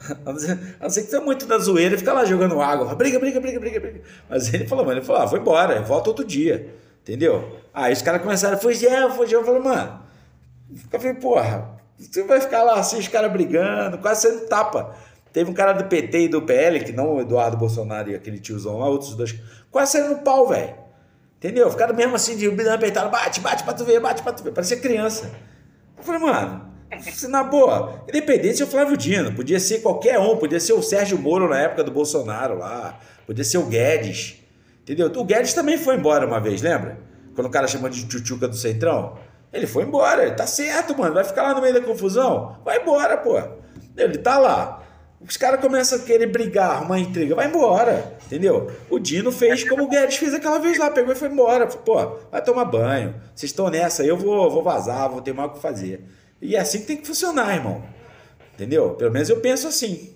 A não ser, a que tu é muito da zoeira e fica lá jogando água. Briga, briga, briga, briga, briga. Mas ele falou, mano, ele falou, ah, vou embora, volta outro dia. Entendeu? Aí os caras começaram, gel, foi gel. Eu falei, mano, eu falei, porra, você vai ficar lá assim, os caras brigando, quase sendo tapa. Teve um cara do PT e do PL, que não o Eduardo Bolsonaro e aquele tiozão lá, outros dois, quase saindo no pau, velho. Entendeu? Ficaram mesmo assim, de bidão apertado, bate, bate pra tu ver, bate pra tu ver. Parecia criança. Eu falei, mano, na boa, independente é o Flávio Dino, podia ser qualquer um, podia ser o Sérgio Moro na época do Bolsonaro lá, podia ser o Guedes, entendeu? O Guedes também foi embora uma vez, lembra? Quando o cara chamou de tchutchuca do Centrão. Ele foi embora, ele tá certo, mano, vai ficar lá no meio da confusão? Vai embora, pô. Ele tá lá. Os caras começam a querer brigar, uma intriga, vai embora, entendeu? O Dino fez como o Guedes fez aquela vez lá, pegou e foi embora. Pô, vai tomar banho, vocês estão nessa, eu vou, vou vazar, vou ter mais o que fazer. E é assim que tem que funcionar, irmão. Entendeu? Pelo menos eu penso assim.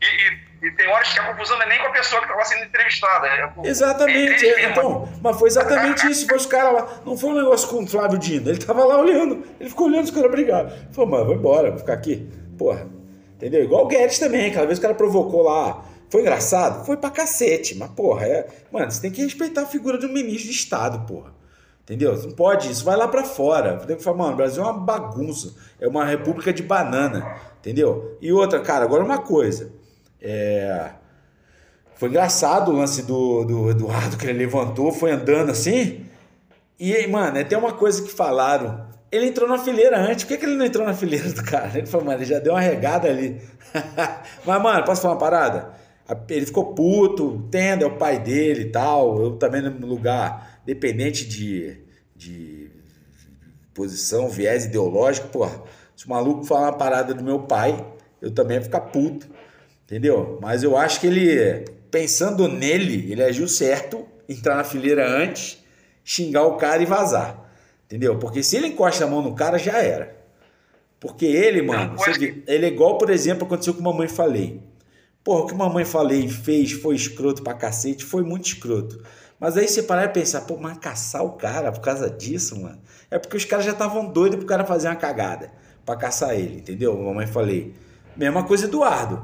E, e, e tem horas que a confusão não é nem com a pessoa que estava sendo entrevistada. É com, exatamente. É, então, mas foi exatamente isso. Foi os caras lá. Não foi um negócio com o Flávio Dino. Ele tava lá olhando. Ele ficou olhando os caras brigar. Falou, mano, vou embora, vou ficar aqui. Porra. Entendeu? Igual o Guedes também. Aquela vez o cara provocou lá. Foi engraçado? Foi pra cacete. Mas, porra, é... mano, você tem que respeitar a figura de um ministro de Estado, porra. Entendeu? Não pode isso, vai lá para fora. Tem que falar, mano, o Brasil é uma bagunça, é uma república de banana, entendeu? E outra, cara, agora uma coisa. É... Foi engraçado o lance do, do Eduardo que ele levantou, foi andando assim. E, mano, tem uma coisa que falaram. Ele entrou na fileira antes. Por que, que ele não entrou na fileira do cara? Ele falou, mano, ele já deu uma regada ali. Mas, mano, posso falar uma parada? Ele ficou puto, tendo, é o pai dele e tal. Eu também no lugar dependente de, de posição, viés ideológico, porra, se o maluco falar uma parada do meu pai, eu também ia ficar puto, entendeu? Mas eu acho que ele, pensando nele, ele agiu certo, entrar na fileira antes, xingar o cara e vazar, entendeu? Porque se ele encosta a mão no cara, já era. Porque ele, mano, vê, ele é igual, por exemplo, aconteceu com mamãe falei. Porra, o que mamãe falei fez foi escroto pra cacete, foi muito escroto. Mas aí você parar e pensar, pô, mas caçar o cara por causa disso, mano. É porque os caras já estavam doidos pro cara fazer uma cagada para caçar ele, entendeu? Mamãe falei. Mesma coisa Eduardo.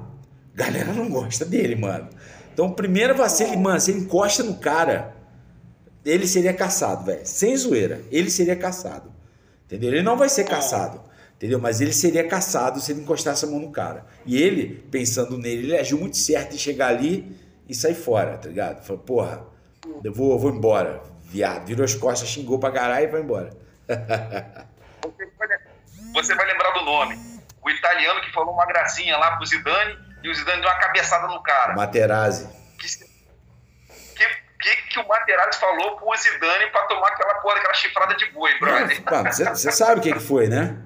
Galera não gosta dele, mano. Então, primeiro vacilo, mano, se ele encosta no cara, ele seria caçado, velho. Sem zoeira. Ele seria caçado. Entendeu? Ele não vai ser caçado. Entendeu? Mas ele seria caçado se ele encostasse a mão no cara. E ele, pensando nele, ele agiu muito certo em chegar ali e sair fora, tá ligado? Falou, porra, eu vou, vou embora. Viado, virou as costas, xingou pra caralho e vai embora. Você vai lembrar do nome. O italiano que falou uma gracinha lá pro Zidane e o Zidane deu uma cabeçada no cara. Materazzi. Que, que, o Materazzi falou pro Zidane pra tomar aquela porra, aquela chifrada de boi, brother? Você sabe o que, que foi, né?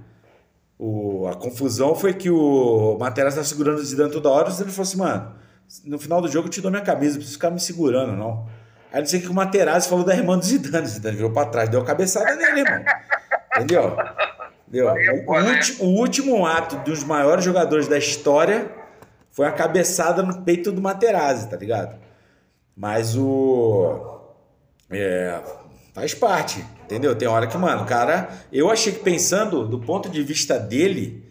O, a confusão foi que o Materazzi tá segurando o Zidane toda hora e o Zidane falou assim, mano, no final do jogo eu te dou minha camisa, não precisa ficar me segurando, não. Aí não sei que o Materazzi falou da irmã do Zidane. Zidane virou pra trás, deu uma cabeçada nele, irmão. Entendeu? Entendeu? O, o, último, o último ato dos maiores jogadores da história foi a cabeçada no peito do Materazzi, tá ligado? Mas o. É, faz parte, entendeu? Tem hora que, mano, o cara. Eu achei que pensando do ponto de vista dele,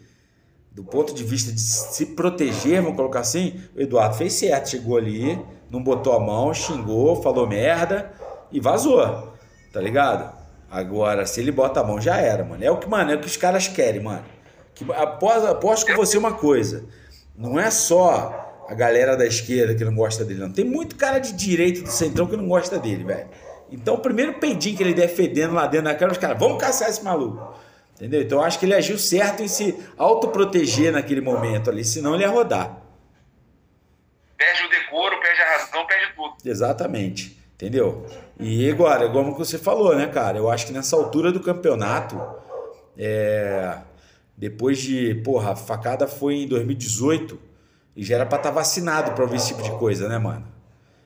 do ponto de vista de se proteger, vamos colocar assim, o Eduardo fez certo, chegou ali não botou a mão, xingou, falou merda e vazou, tá ligado? Agora, se ele bota a mão, já era, mano. É o que, mano, é o que os caras querem, mano. Que, após, aposto com você uma coisa. Não é só a galera da esquerda que não gosta dele, não. Tem muito cara de direita do centrão que não gosta dele, velho. Então, o primeiro peidinho que ele der fedendo lá dentro da câmera, os caras, vamos caçar esse maluco. Entendeu? Então, eu acho que ele agiu certo em se autoproteger naquele momento ali, senão ele ia rodar. Perde o decoro, perde a razão, perde tudo. Exatamente. Entendeu? E agora, como você falou, né, cara? Eu acho que nessa altura do campeonato, é... depois de. Porra, a facada foi em 2018 e já era pra estar tá vacinado pra ouvir esse tipo de coisa, né, mano?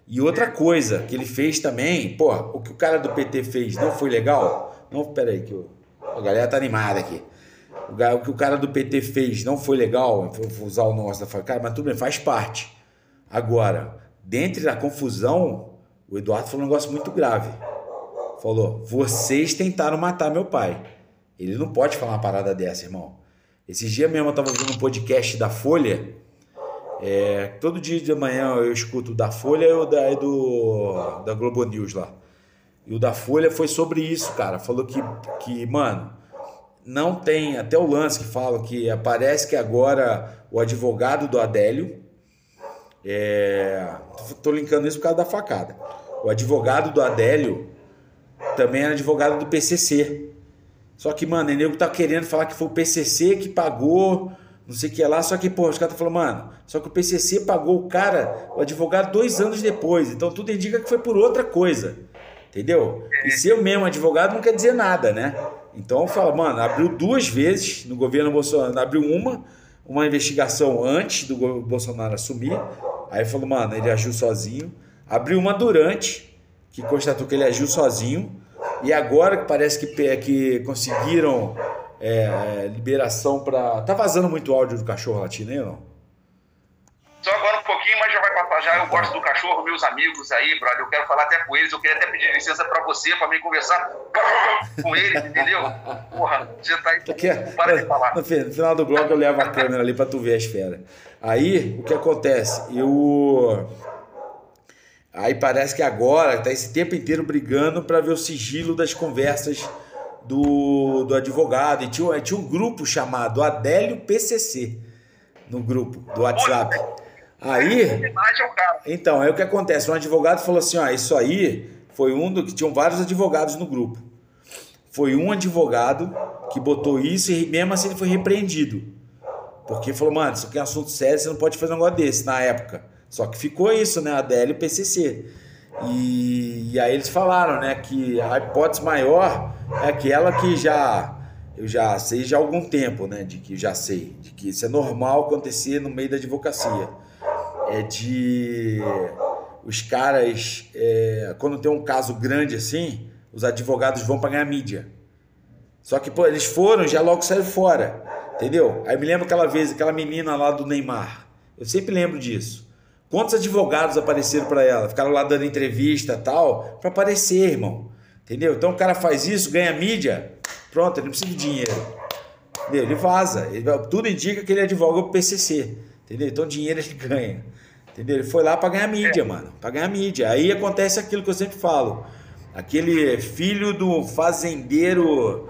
E outra coisa que ele fez também, porra, o que o cara do PT fez não foi legal? Não, pera aí, que eu... a galera tá animada aqui. O que o cara do PT fez não foi legal, vou usar o nosso da facada, mas tudo bem, faz parte. Agora, dentro da confusão, o Eduardo falou um negócio muito grave. Falou: vocês tentaram matar meu pai. Ele não pode falar uma parada dessa, irmão. Esses dias mesmo eu tava ouvindo um podcast da Folha. É, todo dia de manhã eu escuto da Folha e o da, e do, da Globo News lá. E o da Folha foi sobre isso, cara. Falou que, que, mano, não tem. Até o lance que fala que parece que agora o advogado do Adélio. É, tô linkando isso por causa da facada. O advogado do Adélio também era advogado do PCC. Só que, mano, o nego tá querendo falar que foi o PCC que pagou, não sei o que lá. Só que, pô, os caras falando, mano, só que o PCC pagou o cara, o advogado, dois anos depois. Então tudo indica que foi por outra coisa. Entendeu? E ser o mesmo advogado não quer dizer nada, né? Então fala, mano, abriu duas vezes no governo Bolsonaro, abriu uma, uma investigação antes do Bolsonaro assumir. Aí falou, mano, ele agiu sozinho. Abriu uma durante, que constatou que ele agiu sozinho. E agora que parece que, que conseguiram é, liberação para. Tá vazando muito áudio do cachorro latino aí ou não? Só agora um pouquinho, mas já vai passar já. Eu gosto do cachorro, meus amigos aí, brother. Eu quero falar até com eles. Eu queria até pedir licença para você, para mim conversar com eles, entendeu? Porra, você tá aí. Aqui, para de falar. No, final do blog eu levo a câmera ali para tu ver as feras. Aí, o que acontece? Eu Aí parece que agora está esse tempo inteiro brigando para ver o sigilo das conversas do, do advogado. E tinha, tinha um grupo chamado Adélio PCC no grupo do WhatsApp. Aí, então, aí o que acontece? Um advogado falou assim: ó, isso aí foi um do que tinham vários advogados no grupo. Foi um advogado que botou isso e mesmo assim ele foi repreendido. Porque falou, mano, isso aqui é um assunto sério, você não pode fazer um negócio desse na época. Só que ficou isso, né? ADL e PCC. E, e aí eles falaram, né, que a hipótese maior é aquela que já eu já sei já há algum tempo, né, de que já sei, de que isso é normal acontecer no meio da advocacia. É de os caras, é, quando tem um caso grande assim, os advogados vão para ganhar mídia. Só que, pô, eles foram, já logo saíram fora, entendeu? Aí me lembro aquela vez, aquela menina lá do Neymar. Eu sempre lembro disso. Quantos advogados apareceram para ela? Ficaram lá dando entrevista tal, para aparecer, irmão. Entendeu? Então o cara faz isso, ganha mídia, pronto, ele não precisa de dinheiro. Entendeu? Ele vaza. Ele, tudo indica que ele advoga o PCC. Entendeu? Então dinheiro ele ganha. Entendeu? Ele foi lá para ganhar mídia, mano. Para ganhar mídia. Aí acontece aquilo que eu sempre falo. Aquele filho do fazendeiro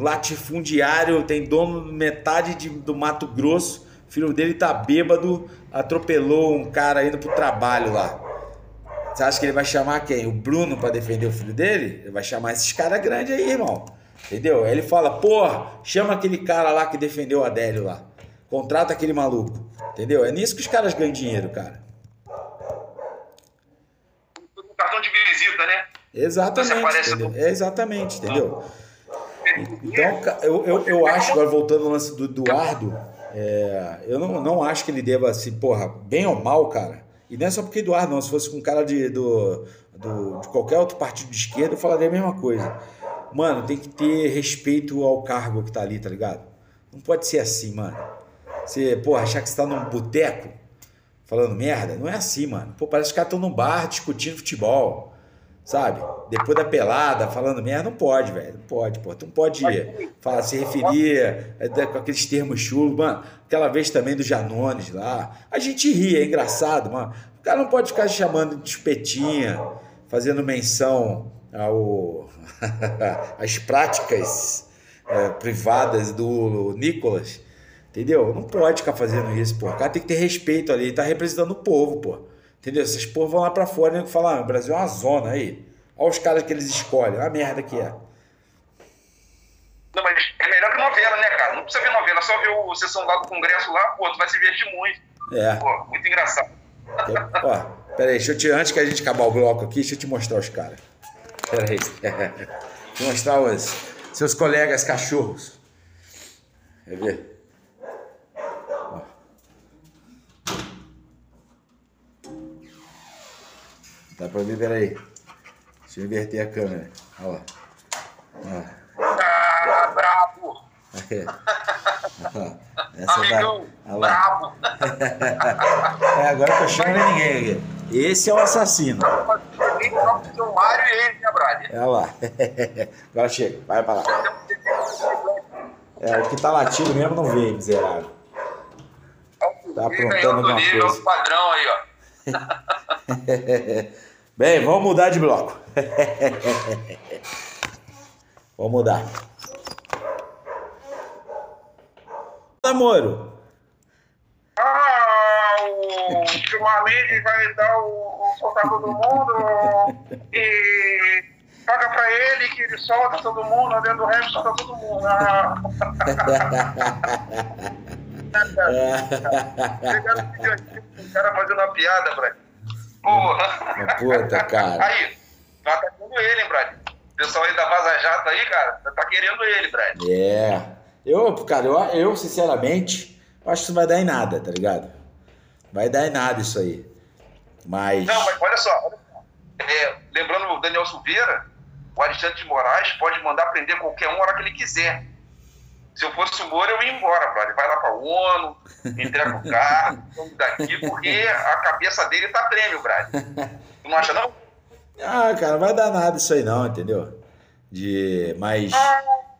latifundiário, tem dono metade de, do Mato Grosso o filho dele tá bêbado, atropelou um cara indo pro trabalho lá. Você acha que ele vai chamar quem? O Bruno para defender o filho dele? Ele vai chamar esses caras grandes aí, irmão. Entendeu? Aí ele fala, porra, chama aquele cara lá que defendeu o Adélio lá. Contrata aquele maluco. Entendeu? É nisso que os caras ganham dinheiro, cara. Cartão de visita, né? Exatamente. Entendeu? É exatamente, entendeu? Então, eu, eu, eu acho, agora voltando ao lance do Eduardo, é, eu não, não acho que ele deva se, porra, bem ou mal, cara. E não é só porque Eduardo, não. Se fosse com um cara de, do, do, de qualquer outro partido de esquerda, eu falaria a mesma coisa. Mano, tem que ter respeito ao cargo que tá ali, tá ligado? Não pode ser assim, mano. Você, porra, achar que você tá num boteco falando merda, não é assim, mano. Pô, parece que os caras estão num bar discutindo futebol sabe? Depois da pelada, falando merda, não pode, velho. Não pode, pô. Tu não pode falar, se referir é, com aqueles termos chulos, mano. Aquela vez também do Janones lá. A gente ri, é engraçado, mano. O cara não pode ficar chamando de espetinha, fazendo menção ao as práticas é, privadas do Nicolas. Entendeu? Não pode ficar fazendo isso, pô. O cara tem que ter respeito ali. Ele tá representando o povo, pô. Entendeu? Essas porra vão lá pra fora e falam, ah, o Brasil é uma zona aí. Olha os caras que eles escolhem, a merda que é. Não, mas é melhor que novela, né, cara? Não precisa ver novela, só ver o sessão lá do Congresso lá, pô, tu vai se divertir muito. É. Pô, muito engraçado. Ó, pera aí, deixa eu te, antes que a gente acabar o bloco aqui, deixa eu te mostrar os caras. Pera aí. Deixa eu mostrar os seus colegas cachorros. Quer ver? Dá pra ver, peraí. Deixa eu inverter a câmera. Olha lá. Ah, brabo! Essa Amigão, da... brabo! é, agora eu tô chamando ninguém aqui. Esse é o assassino. O Mário e ele, né, Brad? Olha lá. Agora chega, vai pra lá. É, o que tá latindo mesmo não veio, miserável. Tá aprontando alguma nível, coisa. padrão aí, ó. Bem, vamos mudar de bloco. vamos mudar. Namoro. Ah, o Chumamide vai dar o, o soltar todo mundo e paga pra ele que ele solta todo mundo, dentro do rap solta todo mundo. Ah. o cara fazendo uma piada, Brad. Porra. Puta, cara. Aí, tá atacando ele, hein, Brad. O pessoal aí da Vaza Jato aí, cara, tá querendo ele, Brad. É. Eu, cara, eu, eu sinceramente, acho que isso vai dar em nada, tá ligado? Vai dar em nada isso aí. Mas. Não, mas olha só. Olha só. É, lembrando o Daniel Silveira, o Alexandre de Moraes pode mandar prender qualquer um a hora que ele quiser. Se eu fosse o Moro, eu ia embora, brother. Vai lá pra ONU, entrega o carro, daqui, porque a cabeça dele tá prêmio, brother. Tu não acha, não? Ah, cara, não vai dar nada isso aí não, entendeu? De... Mas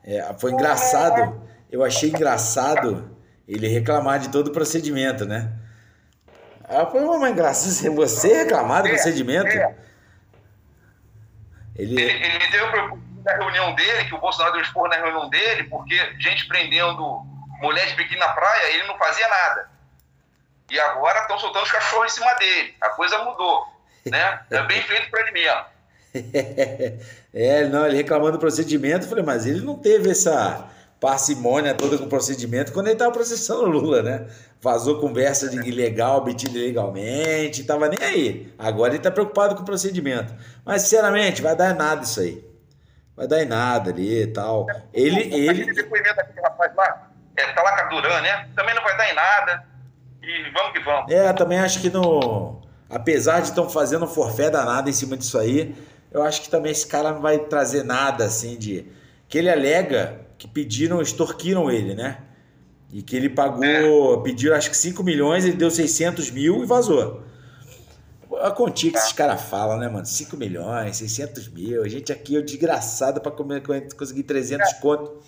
é, foi engraçado, eu achei engraçado ele reclamar de todo o procedimento, né? Ah, foi uma engraçada você reclamar do é, procedimento. É. Ele... ele, ele deu na reunião dele, que o Bolsonaro deu expor na reunião dele, porque gente prendendo mulher de biquíni na praia, ele não fazia nada. E agora estão soltando os cachorros em cima dele. A coisa mudou. Né? É bem feito para ele mesmo. é, não, ele reclamando do procedimento, eu falei, mas ele não teve essa parcimônia toda com o procedimento quando ele estava processando o Lula, né? Vazou conversa de ilegal, obtido ilegalmente, tava nem aí. Agora ele está preocupado com o procedimento. Mas, sinceramente, vai dar nada isso aí vai dar em nada ali e tal. Ele. ele... Aquele depoimento daquele rapaz lá, é, tá lá com a Duran, né? Também não vai dar em nada. E vamos que vamos. É, também acho que no. Apesar de estão fazendo um forfé danado em cima disso aí, eu acho que também esse cara não vai trazer nada assim de. Que ele alega que pediram, extorquiram ele, né? E que ele pagou, é. pediram acho que 5 milhões, ele deu 600 mil e vazou. A quantia que esses caras falam, né, mano? 5 milhões, 600 mil. A gente aqui é desgraçado pra conseguir 300 é. conto.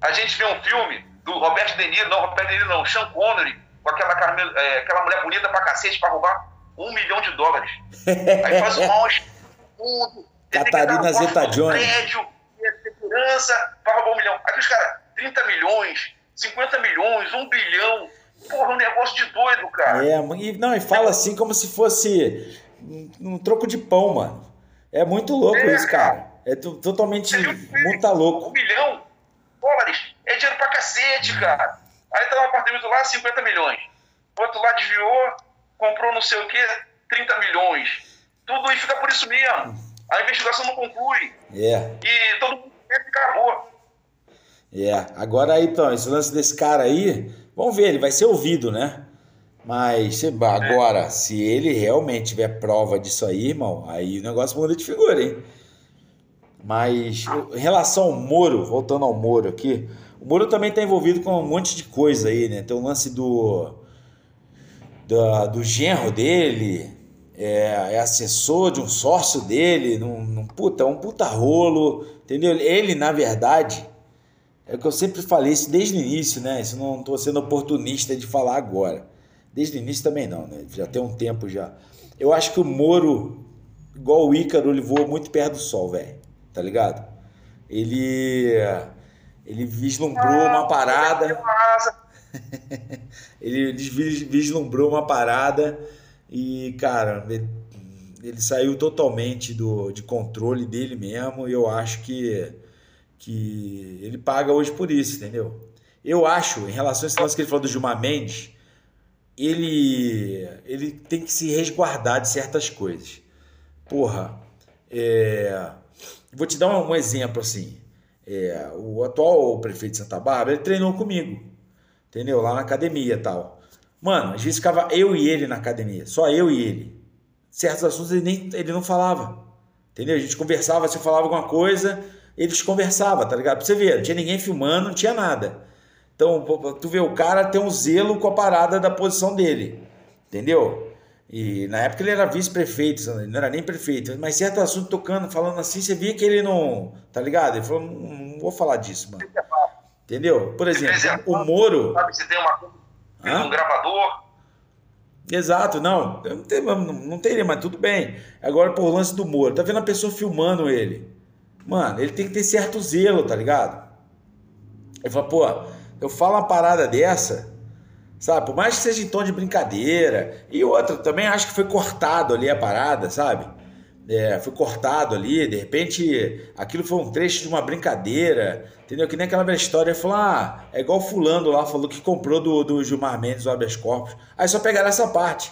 A gente vê um filme do Roberto De Niro, não, Roberto De Niro não, Sean Connery, com aquela, é, aquela mulher bonita pra cacete pra roubar um milhão de dólares. Aí faz um mal tudo. Catarina Zeta-Jones. prédio, e segurança pra roubar um milhão. Aqui os caras, 30 milhões, 50 milhões, 1 bilhão. Porra, um negócio de doido, cara. É, e, não, e fala assim como se fosse um, troco de pão, mano. É muito louco é, isso, cara. É totalmente muito tá louco. Um milhão dólares é dinheiro pra cacete, cara. Aí tá um apartamento lá, 50 milhões. O outro lá desviou, comprou não sei o que, 30 milhões. Tudo isso fica por isso mesmo. A investigação não conclui. É. E todo mundo acabou. É. Agora aí, então, esse lance desse cara aí Vamos ver, ele vai ser ouvido, né? Mas agora, é. se ele realmente tiver prova disso aí, irmão, aí o negócio muda de figura, hein? Mas em relação ao Moro, voltando ao Moro aqui, o Moro também está envolvido com um monte de coisa aí, né? Tem o lance do, do, do genro dele, é, é, assessor de um sócio dele, num, num puta, um puta rolo, entendeu? Ele, na verdade, é o que eu sempre falei isso desde o início, né? Isso não estou sendo oportunista de falar agora. Desde o início também não, né? Já tem um tempo já. Eu acho que o Moro, igual o Ícaro, ele voa muito perto do sol, velho. Tá ligado? Ele ele vislumbrou uma parada. ele vislumbrou uma parada e, cara, ele, ele saiu totalmente do, de controle dele mesmo. E eu acho que que ele paga hoje por isso, entendeu? Eu acho, em relação a esse lance que ele falou do Gilmar Mendes, ele, ele tem que se resguardar de certas coisas. Porra, é, vou te dar um, exemplo assim. É, o atual prefeito de Santa Bárbara, ele treinou comigo, entendeu? Lá na academia tal. Mano, às vezes ficava eu e ele na academia, só eu e ele. Certos assuntos ele, nem, ele não falava, entendeu? A gente conversava, se eu falava alguma coisa, eles conversavam, tá ligado? Pra você ver, não tinha ninguém filmando, não tinha nada. Então, tu vê, o cara tem um zelo com a parada da posição dele, entendeu? E na época ele era vice-prefeito, não era nem prefeito, mas certo assunto tocando, falando assim, você via que ele não, tá ligado? Ele falou, não, vou falar disso, mano. Entendeu? Por exemplo, o Moro. Sabe se tem uma um gravador. Exato, não, não, tem, não, não teria, mas tudo bem. Agora, por lance do Moro, tá vendo a pessoa filmando ele? Mano, ele tem que ter certo zelo, tá ligado? Ele fala, pô, eu falo uma parada dessa, sabe? Por mais que seja em tom de brincadeira. E outra, também acho que foi cortado ali a parada, sabe? É, foi cortado ali, de repente aquilo foi um trecho de uma brincadeira, entendeu? Que nem aquela velha história, falou, ah, é igual fulano lá, falou que comprou do, do Gilmar Mendes o habeas corpus. Aí só pegaram essa parte,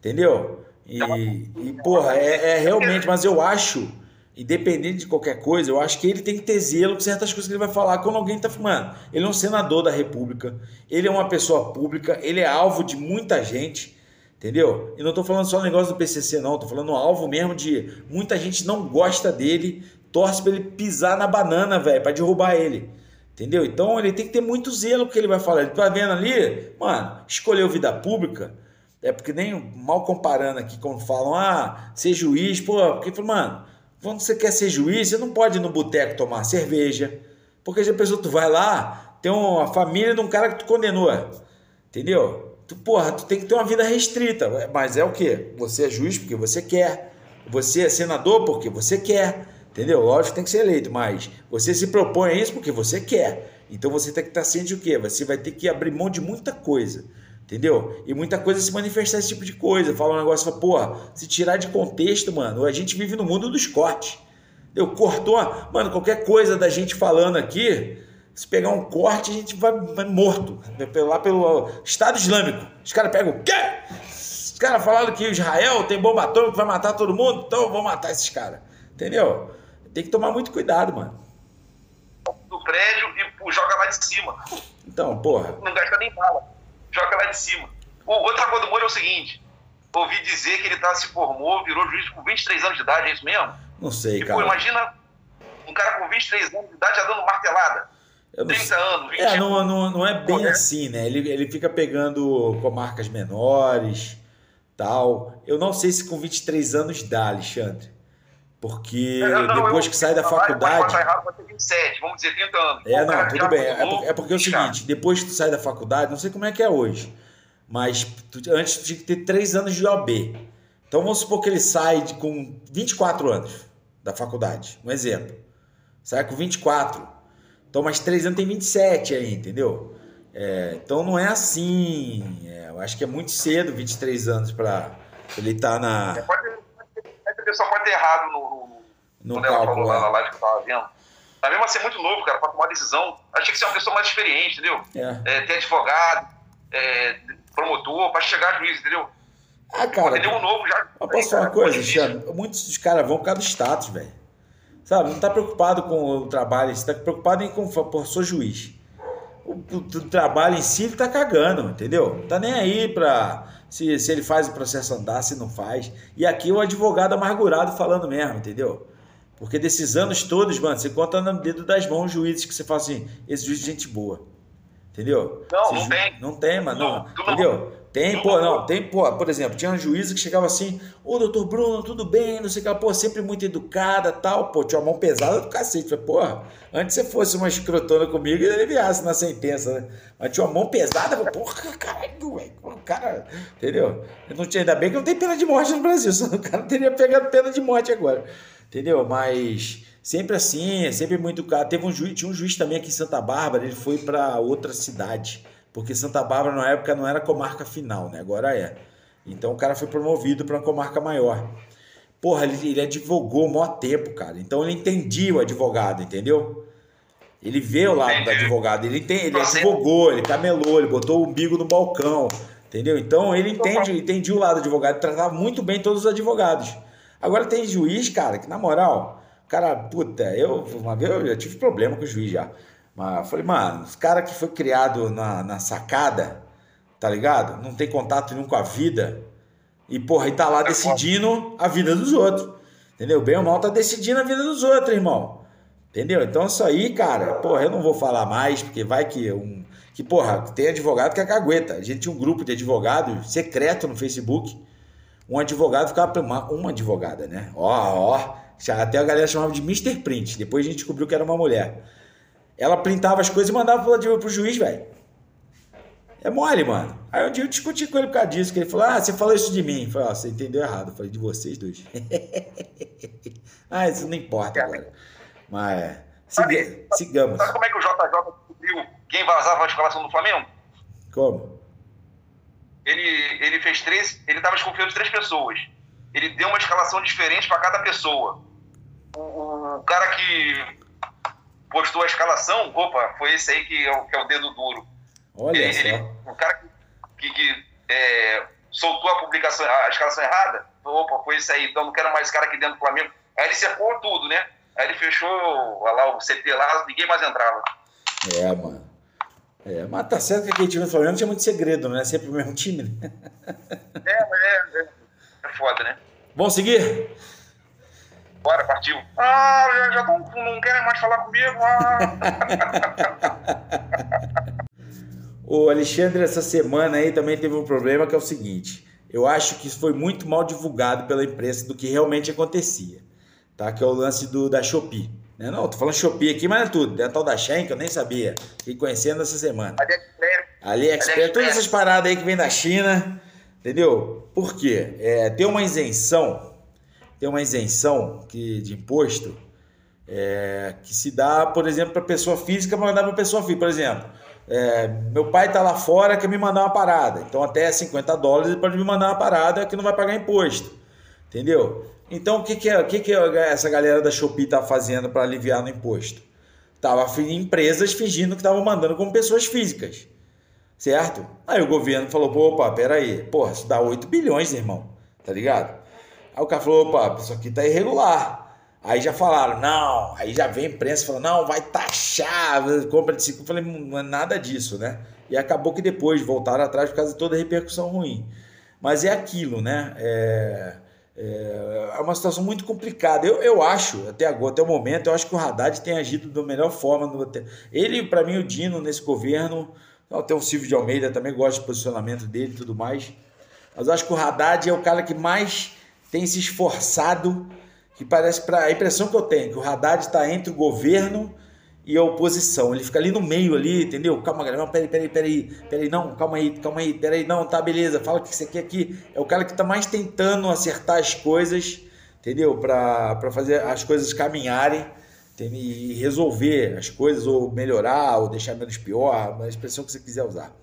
entendeu? E, e porra, é, é realmente, mas eu acho independente de qualquer coisa, eu acho que ele tem que ter zelo com certas coisas que ele vai falar quando alguém tá filmando. Ele é um senador da República, ele é uma pessoa pública, ele é alvo de muita gente, entendeu? E não tô falando só negócio do PCC, não, tô falando alvo mesmo de muita gente não gosta dele, torce para ele pisar na banana, velho, para derrubar ele. Entendeu? Então ele tem que ter muito zelo com o que ele vai falar. Ele tá vendo ali, mano, escolheu vida pública. É porque nem mal comparando aqui, quando falam, ah, ser juiz, pô, porque, mano, quando você quer ser juiz, você não pode ir no boteco tomar cerveja. Porque já pensou, tu vai lá, tem uma família de um cara que tu condenou. Entendeu? Tu, porra, tu tem que ter uma vida restrita. Mas é o quê? Você é juiz porque você quer. Você é senador porque você quer. Entendeu? Lógico que tem que ser eleito, mas você se propõe a isso porque você quer. Então você tem que estar ciente de quê? Você vai ter que abrir mão de muita coisa. Entendeu? E muita coisa se manifestar esse tipo de coisa. Fala um negócio, fala, porra, se tirar de contexto, mano, a gente vive no mundo dos cortes. Eu cortou, mano, qualquer coisa da gente falando aqui, se pegar um corte, a gente vai, vai morto. Lá pelo Estado Islâmico. Os caras pegam o quê? Os caras falaram que Israel tem bomba atômica que vai matar todo mundo, então vou matar esses caras. Entendeu? Tem que tomar muito cuidado, mano. Do prédio e joga lá de cima. Então, porra. Não gasta nem bala joga lá de cima. O, outra coisa do Moro é o seguinte: ouvi dizer que ele tá, se formou, virou juiz com 23 anos de idade, é isso mesmo? Não sei, e, cara. Imagina um cara com 23 anos de idade já dando martelada. Eu 30 sei. anos, 20 é, não, não, não é bem assim, né? Ele, ele fica pegando comarcas menores, tal. Eu não sei se com 23 anos dá, Alexandre. Porque é, não, depois eu, que sai da faculdade. Vai errado, vai ter 27, vamos dizer 30 anos. É, não, tudo bem. É, é porque é o seguinte: depois que tu sai da faculdade, não sei como é que é hoje, mas tu, antes tu tinha que ter 3 anos de OB. Então vamos supor que ele sai de, com 24 anos da faculdade. Um exemplo. Sai com 24. Então, mais 3 anos tem 27 aí, entendeu? É, então não é assim. É, eu acho que é muito cedo 23 anos para ele estar tá na. É, pode ter errado no, no, no quando ela falou lá na live que eu tava vendo. Mas mesmo assim é muito novo, cara, pra tomar decisão. Achei que você é uma pessoa mais experiente, entendeu? É. É, ter advogado, é, promotor, pra chegar a juiz, entendeu? Ah, cara. Entendeu? Um novo já. Mas posso falar uma coisa, Xandro? Muitos dos caras vão por causa do status, velho. Sabe? Não tá preocupado com o trabalho, você tá preocupado em com, pô, sou juiz. O, o, o, trabalho em si ele tá cagando, entendeu? Não tá nem aí pra se, se ele faz o processo andar, se não faz. E aqui o advogado amargurado falando mesmo, entendeu? Porque desses anos todos, mano, você conta no dedo das mãos juízes que você fala assim, esse juiz é gente boa. Entendeu? Não, não tem. Não tem, mano. Não, não, entendeu? Tem, pô, não, tem, pô, por exemplo, tinha um juíza que chegava assim, ô doutor Bruno, tudo bem, não sei o que, pô, sempre muito educada tal, pô, tinha uma mão pesada do cacete. Falei, porra, antes você fosse uma escrotona comigo, ele aliviasse na sentença, né? Mas tinha uma mão pesada, falei, porra, caralho, velho, cara, entendeu? Não tinha, ainda bem que não tem pena de morte no Brasil, senão o cara teria pegado pena de morte agora, entendeu? Mas sempre assim, sempre muito caro. Teve um juiz, tinha um juiz também aqui em Santa Bárbara, ele foi para outra cidade porque Santa Bárbara na época não era comarca final, né? Agora é. Então o cara foi promovido para uma comarca maior. Porra, ele, ele advogou o maior tempo, cara. Então ele entendia o advogado, entendeu? Ele vê o lado do advogado, ele, tem, ele advogou, ele camelou, ele botou o umbigo no balcão, entendeu? Então ele entende, entendia o lado do advogado, tratava muito bem todos os advogados. Agora tem juiz, cara, que na moral, cara, puta, eu uma vez eu já tive problema com o juiz já. Mas eu falei, mano, os cara que foi criado na, na sacada, tá ligado? Não tem contato nenhum com a vida. E, porra, e tá lá decidindo a vida dos outros. Entendeu? Bem ou mal tá decidindo a vida dos outros, irmão. Entendeu? Então isso aí, cara, porra, eu não vou falar mais, porque vai que um. Que, porra, tem advogado que é cagueta. A gente tinha um grupo de advogados secreto no Facebook. Um advogado ficava. Uma, uma advogada, né? Ó, ó. Até a galera chamava de Mr. Print. Depois a gente descobriu que era uma mulher Ela printava as coisas e mandava pro, pro juiz, velho. É mole, mano. Aí um dia eu discuti com ele por causa disso, que ele falou, ah, você falou isso de mim. Eu falei, ah, você entendeu errado. Eu falei, de vocês dois. ah, isso não importa agora. Mas, siga, sigamos. Sabe como é que o JJ descobriu quem vazava a escalação do Flamengo? Como? Ele, ele fez três, ele estava desconfiando de três pessoas. Ele deu uma escalação diferente para cada pessoa. O, o, cara que postou a escalação, opa, foi esse aí que é o, que é o dedo duro. Olha ele, só. Ele, o cara que, que, é, soltou a publicação, a escalação errada, opa, foi esse aí, então não quero mais esse cara aqui dentro do Flamengo. Aí ele secou tudo, né? Aí ele fechou lá, o CT lá, ninguém mais entrava. É, mano. É, mas tá certo que aquele time do Flamengo tinha muito segredo, né? Sempre o mesmo time, né? É, mas é, é, é foda, né? Vamos seguir? Bora, partiu. Ah, já, já não, não querem mais falar comigo. Ah. o Alexandre, essa semana aí também teve um problema que é o seguinte. Eu acho que isso foi muito mal divulgado pela imprensa do que realmente acontecia. Tá? Que é o lance do, da Shopee. Né? Não, tô falando Shopee aqui, mas é tudo. Tem a tal da Shen, que eu nem sabia. Fiquei conhecendo essa semana. AliExpress. AliExpress, todas essas paradas aí que vem da China. Entendeu? Por quê? É, tem uma isenção, tem uma isenção que, de imposto é, que se dá, por exemplo, para pessoa física mandar para pessoa física. Por exemplo, é, meu pai está lá fora quer me mandar uma parada. Então até 50 dólares ele pode me mandar uma parada que não vai pagar imposto. Entendeu? Então, o que, que, é, que, que essa galera da Shopee tá fazendo para aliviar no imposto? Tava empresas fingindo que estavam mandando como pessoas físicas. Certo? Aí o governo falou: opa, peraí, porra, isso dá 8 bilhões, irmão. Tá ligado? Aí o cara falou: opa, isso aqui tá irregular. Aí já falaram, não, aí já vem a imprensa falando, não, vai taxar, compra de cinco. Eu falei, não é nada disso, né? E acabou que depois voltaram atrás por causa de toda a repercussão ruim. Mas é aquilo, né? É é, é uma situação muito complicada. Eu, eu acho, até agora, até o momento, eu acho que o Haddad tem agido da melhor forma. No, ele, para mim, o Dino nesse governo, até o Silvio de Almeida também gosta do posicionamento dele e tudo mais. Mas eu acho que o Haddad é o cara que mais tem se esforçado, que parece, para a impressão que eu tenho, que o Haddad está entre o governo e a oposição. Ele fica ali no meio ali, entendeu? Calma, galera, não, peraí, peraí, peraí, peraí, não, calma aí, calma aí, peraí, não, tá, beleza, fala o que você quer aqui. É o cara que tá mais tentando acertar as coisas, entendeu? Para fazer as coisas caminharem e resolver as coisas, ou melhorar, ou deixar menos pior, a expressão que você quiser usar.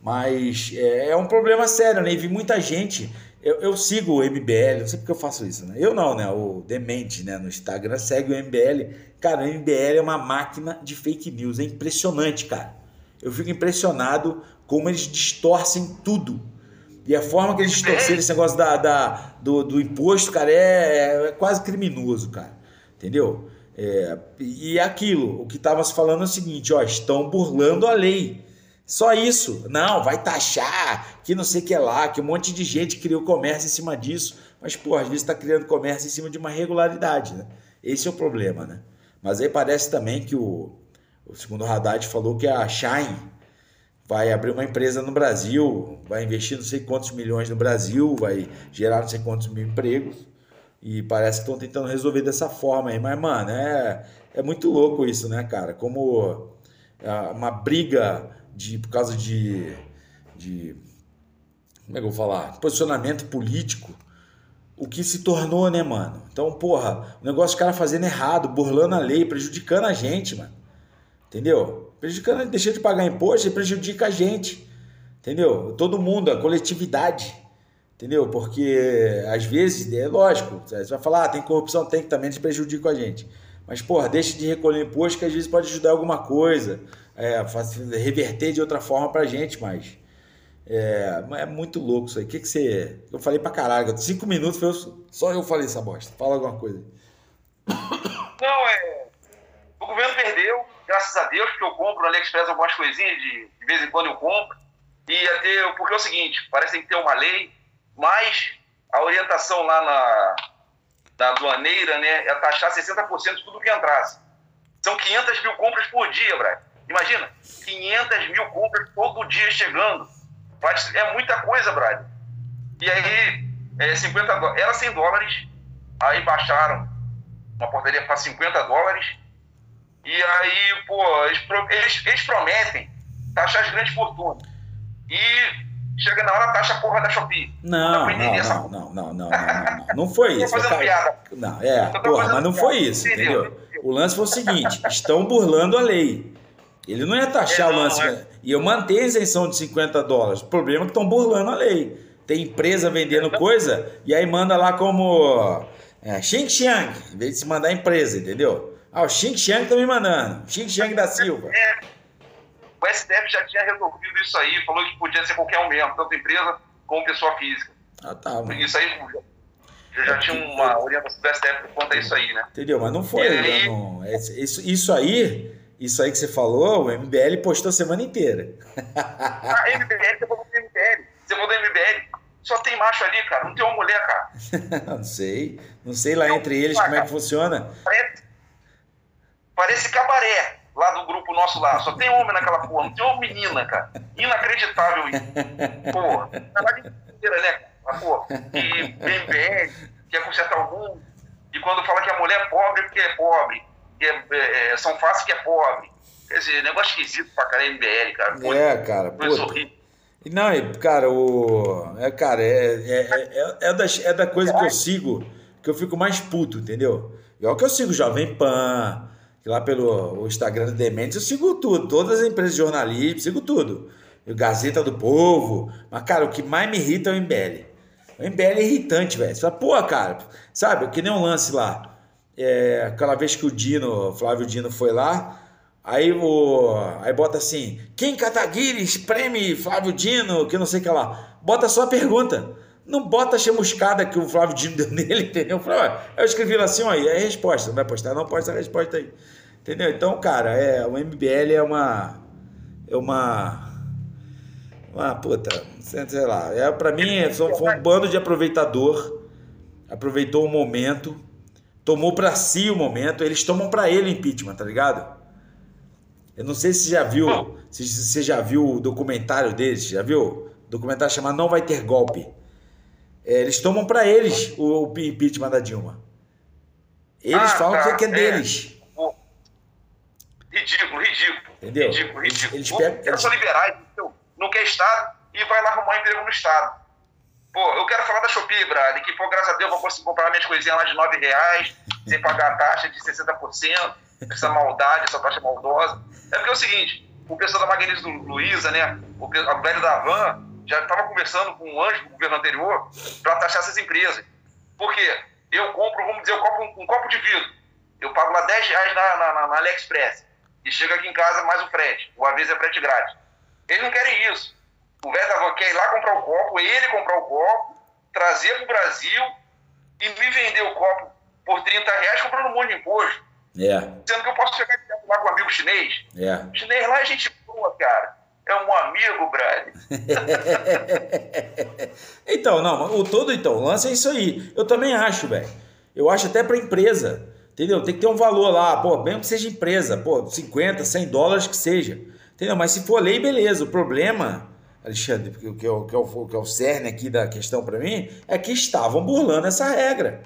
Mas é, é um problema sério, né? E vi muita gente eu, eu, sigo o MBL, não sei porque eu faço isso, né? Eu não, né? O Demente, né? No Instagram segue o MBL. Cara, o MBL é uma máquina de fake news. É impressionante, cara. Eu fico impressionado como eles distorcem tudo. E a forma que eles distorceram esse negócio da, da do, do, imposto, cara, é, é, quase criminoso, cara. Entendeu? É, e aquilo, o que estava se falando é o seguinte, ó, estão burlando a lei. Só isso. Não, vai taxar, que não sei o que é lá, que um monte de gente criou comércio em cima disso. Mas, pô, às vezes está criando comércio em cima de uma regularidade, né? Esse é o problema, né? Mas aí parece também que o, o segundo Haddad falou que a Shine vai abrir uma empresa no Brasil, vai investir não sei quantos milhões no Brasil, vai gerar não sei quantos mil empregos. E parece que estão tentando resolver dessa forma aí. Mas, mano, é, é muito louco isso, né, cara? Como é, uma briga de, por causa de, de. Como é que eu vou falar? Posicionamento político. O que se tornou, né, mano? Então, porra, o negócio cara fazendo errado, burlando a lei, prejudicando a gente, mano. Entendeu? Prejudicando, deixando de pagar imposto, prejudica a gente. Entendeu? Todo mundo, a coletividade. Entendeu? Porque às vezes, é lógico, você vai falar, ah, tem corrupção, tem que também te prejudica a gente. Mas, porra, deixa de recolher imposto que às vezes pode ajudar alguma coisa é, reverter de outra forma pra gente, mas é, é muito louco isso aí. O que, que você. Eu falei pra caralho, cinco minutos foi só eu falei essa bosta. Fala alguma coisa. Não, é. O governo perdeu, graças a Deus, porque eu compro no AliExpress algumas coisinhas, de, de vez em quando eu compro. E até, porque é o seguinte, parece que tem uma lei, mas a orientação lá na, na aduaneira né, é taxar 60% de tudo que entrasse. São 500 mil compras por dia, Brian. Imagina, 500 mil compras todo dia chegando. É muita coisa, Brad. E aí, é, 50 dólares. Era 100 dólares, aí baixaram uma portaria para 50 dólares. E aí, pô, eles, eles prometem taxar as grandes fortunas. E Chega na hora, taxa a porra da Shopee. Não, não, não, não, não, não, não, não, foi isso. Piada. Não, é, porra, mas não foi isso, entendeu? O lance foi o seguinte, estão burlando a lei. Ele não ia taxar o lance. É. Né? E eu manter a isenção de 50 dólares. O problema é que estão burlando a lei. Tem empresa vendendo coisa e aí manda lá como é, Xing Xiang, em vez de se mandar empresa, entendeu? Ah, o Xing Xiang tá me mandando. Xing Xiang da Silva. É o STF já tinha resolvido isso aí, falou que podia ser qualquer um mesmo, tanto empresa como pessoa física. Ah, tá, mano. Isso aí já, já tinha uma orientação do STF quanto a isso aí, né? Entendeu? Mas não foi. Aí? Não, é- isso, isso aí, isso aí que você falou, o MBL postou a semana inteira. Ah, MBL, você falou do MBL. Você falou do MBL. Só tem macho ali, cara. Não tem uma mulher, cara. não sei. Não sei lá entre eles como é que funciona. Parece, parece cabaré lá do grupo nosso lá. Só tem homem naquela porra. Não tem uma menina, cara. Inacreditável isso. Porra. Tá de inteira, né? cara? Porra. E MBL, quer consertar o mundo. E quando fala que a mulher é pobre, é porque é pobre. Que é, é, é, são fáceis que é pobre. Quer dizer, negócio esquisito pra caralho MBL, cara. Pô, É, cara. coisa horrível. E Não, e, cara, o. É, cara, é, é, é, é, das, é da coisa que eu sigo que eu fico mais puto, entendeu? Igual que eu sigo Jovem Pan, que lá pelo Instagram do Dementes, eu sigo tudo, todas as empresas de jornalismo, sigo tudo. O Gazeta do Povo. Mas, cara, o que mais me irrita é o MBL. O MBL é irritante, velho. Você fala, pô, cara, sabe, que nem um lance lá. É, aquela vez que o Dino, Flávio Dino foi lá, aí o aí bota assim, quem Kataguiri espreme Flávio Dino, que não sei o que lá. Bota só a pergunta. Não bota a chamuscada que o Flávio Dino deu nele, entendeu? Eu, eu escrevi lá assim, ó, aí a resposta. Não vai postar? Não posta a resposta aí. Entendeu? Então, cara, é, o MBL é uma. É uma. Uma puta, sei lá. É, pra mim, é, só- foi um bando de aproveitador. Aproveitou o momento tomou pra si o momento, eles tomam pra ele o impeachment, tá ligado? Eu não sei se você já viu, se você já viu o documentário deles, já viu? O documentário chamado Não Vai Ter Golpe. É, eles tomam pra eles o, o impeachment da Dilma. Eles Ah, falam tá, que é é. deles. Ridículo, ridículo. Entendeu? Ridículo, ridículo. Eles pegam- Eles são liberais, não quer Estado e vai lá arrumar emprego no Estado. Pô, eu quero falar da Shopee, Brad, que, pô, graças a Deus, eu vou conseguir comprar minhas coisinhas lá de 9 reais, sem pagar a taxa de 60%, essa maldade, essa taxa maldosa. É porque é o seguinte, o pessoal da do Luiza, né, o velho da Van, já estava conversando com o anjo do governo anterior para taxar essas empresas. Por quê? Eu compro, vamos dizer, eu compro um, um copo de vidro. Eu pago lá 10 reais na, na, na- na AliExpress. E chega aqui em casa mais o frete. O aviso é frete grátis. Eles não querem isso. O van quer ir lá comprar o copo, ele comprar o copo, trazer para o Brasil e me vender o copo por 30 reais comprando um monte de imposto. É, Sendo que eu posso chegar direto lá com um amigo chinês. é. O chinês lá é gente boa, cara. É um amigo, brother. então, não, o todo então, o lance é isso aí. Eu também acho, velho. Eu acho até pra empresa. Entendeu? Tem que ter um valor lá, pô, mesmo que seja empresa, pô, 50, 100 dólares que seja. Entendeu? Mas se for lei, beleza. O problema, Alexandre, que, que, é, o, que, é, o, que é o cerne aqui da questão pra mim, é que estavam burlando essa regra.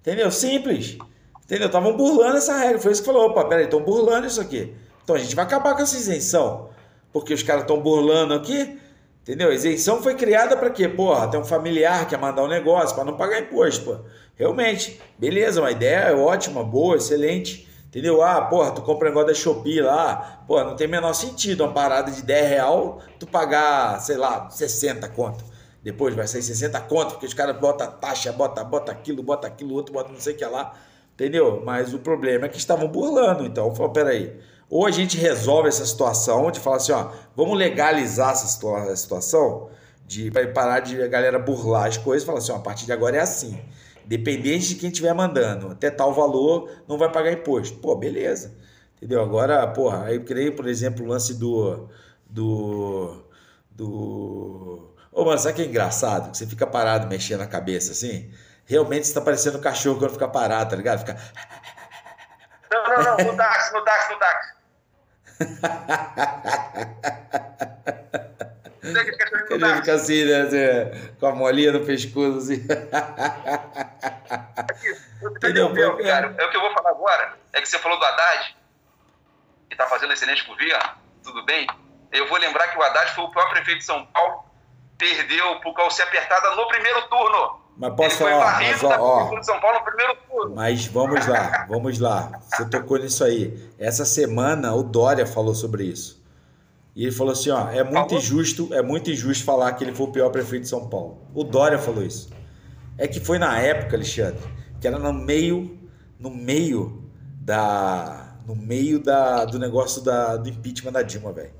Entendeu? Simples. Entendeu? Estavam burlando essa regra. Foi isso que falou, opa, peraí, estão burlando isso aqui. Então a gente vai acabar com essa isenção. Porque os caras estão burlando aqui. Entendeu? A isenção foi criada para quê? Porra, tem um familiar que quer mandar um negócio para não pagar imposto, pô. Realmente, beleza, uma ideia é ótima, boa, excelente. Entendeu? Ah, porra, tu compra um negócio da Shopee lá, porra, não tem o menor sentido uma parada de 10 real tu pagar, sei lá, 60 conto. Depois vai sair 60 conto, porque os caras botam taxa, bota, bota aquilo, bota aquilo, outro bota não sei o que lá. Entendeu? Mas o problema é que estavam burlando. Então, eu falo, peraí. Ou a gente resolve essa situação de falar assim, ó, vamos legalizar essa situa- situação de pra parar de a galera burlar as coisas falar assim, ó, a partir de agora é assim. Dependente de quem estiver mandando, até tal valor não vai pagar imposto. Pô, beleza. Entendeu? Agora, porra, aí criei, por exemplo, o lance do. do. do. Ô, mano, sabe que é engraçado? Que você fica parado mexendo a cabeça assim? Realmente você tá parecendo um cachorro quando fica parado, tá ligado? Fica. Não, não, não, no táxi, no táxi, no táxi. Ele táxi. fica assim, né? assim, com a molinha no pescoço, assim. Entendeu? Foi- cara? É o que eu vou falar agora. É que você falou do Haddad. que está fazendo excelente governo, tudo bem? Eu vou lembrar que o Haddad foi o próprio prefeito de São Paulo, perdeu por causa de apertada no primeiro turno. Mas posso Ele falar, mas ó, ó, São Paulo no primeiro turno. mas vamos lá, vamos lá. Você tocou nisso aí. Essa semana o Dória falou sobre isso. E ele falou assim, ó, é muito Falou? injusto, é muito injusto falar que ele foi o pior prefeito de São Paulo. O Dória falou isso. É que foi na época, Alexandre, que era no meio, no meio da, no meio da, do negócio da, do impeachment da Dilma, velho.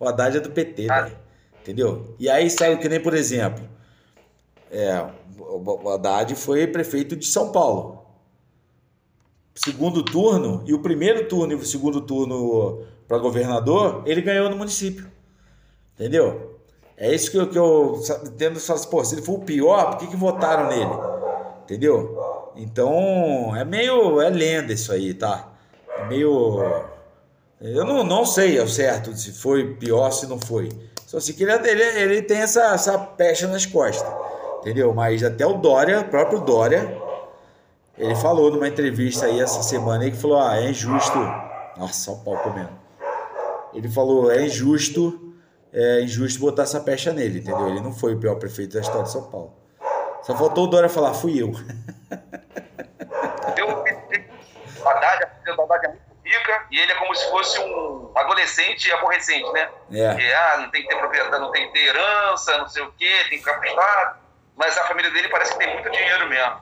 O Haddad é do PT, Ah. velho. Entendeu? E aí saiu que nem, por exemplo, é, o Haddad foi prefeito de São Paulo. Segundo turno, e o primeiro turno e o segundo turno para governador, ele ganhou no município. Entendeu? É isso que eu, que eu entendo. Só, pô, se ele for o pior, por que, que votaram nele? Entendeu? Então, é meio. É lenda isso aí, tá? É meio. Eu não, não sei ao certo se foi pior, se não foi. Só sei que ele, ele, ele tem essa, essa pecha nas costas. Entendeu? Mas até o Dória, o próprio Dória, ele falou numa entrevista aí essa semana aí que falou: ah, é injusto. Nossa, só o pau comendo. Ele falou: é injusto, é injusto botar essa pecha nele, entendeu? Ele não foi o pior prefeito da história de São Paulo. Só faltou o Dória falar: fui eu. Eu, o Haddad, a Haddad é muito rica e ele é como se fosse um adolescente aborrecente, né? É. Que, ah, não tem que ter propriedade, não tem que ter herança, não sei o quê, tem que ficar pro Estado. Mas a família dele parece que tem muito dinheiro mesmo.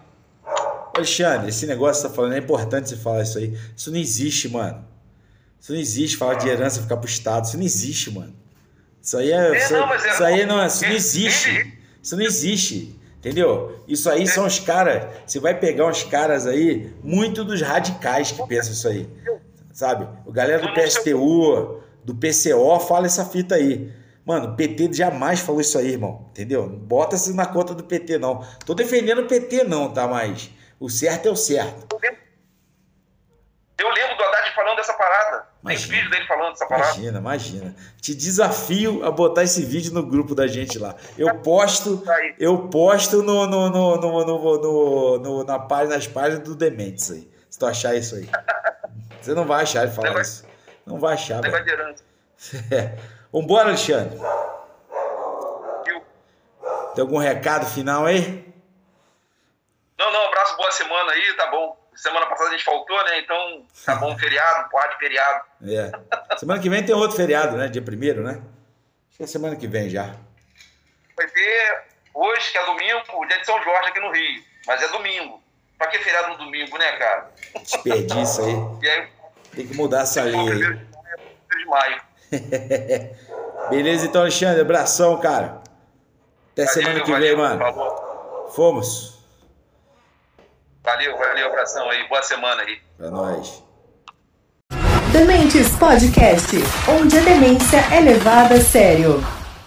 Alexandre, esse negócio que você tá falando, é importante você falar isso aí. Isso não existe, mano. Isso não existe, falar de herança ficar pro Estado. Isso não existe, mano. Isso aí é. É, isso, não, mas é- isso aí não, isso não ele- existe. ele- Isso não existe. Entendeu? Isso aí são os caras. Você vai pegar uns caras aí, muito dos radicais que pensam isso aí. Sabe? O galera do PSTU, do PCO, fala essa fita aí. Mano, o PT jamais falou isso aí, irmão. Entendeu? Não bota isso na conta do PT, não. Tô defendendo o PT, não, tá? Mas o certo é o certo. Eu lembro, do Haddad falando dessa parada. Tem Imagina. vídeo dele falando dessa parada. Imagina, imagina. Te desafio a botar esse vídeo no grupo da gente lá. Eu posto, eu posto no, no, no, no, no, no- no- na página, nas páginas do Dementes aí. Se tu achar isso aí. Você não vai achar ele falar isso. Não vai achar, velho. É. Vambora, Alexandre. Tem algum recado final aí? Não, não, abraço, boa semana aí, tá bom. Semana passada a gente faltou, né? Então, tá bom, feriado, porra de feriado. É. Semana que vem tem outro feriado, né? Dia primeiro, né? Acho que é semana que vem já. Vai ter hoje, que é domingo, o dia de São Jorge aqui no Rio. Mas é domingo. Pra que feriado no domingo, né, cara? Desperdício aí. E aí, Tem que mudar essa lei primeiro de maio, é. Beleza, então, Alexandre. Abração, cara. Até semana que vem, valeu, mano. Falou. Fomos. Valeu, valeu, abração aí. Boa semana aí. Pra nós. Dementes Podcast, onde a demência é levada a sério.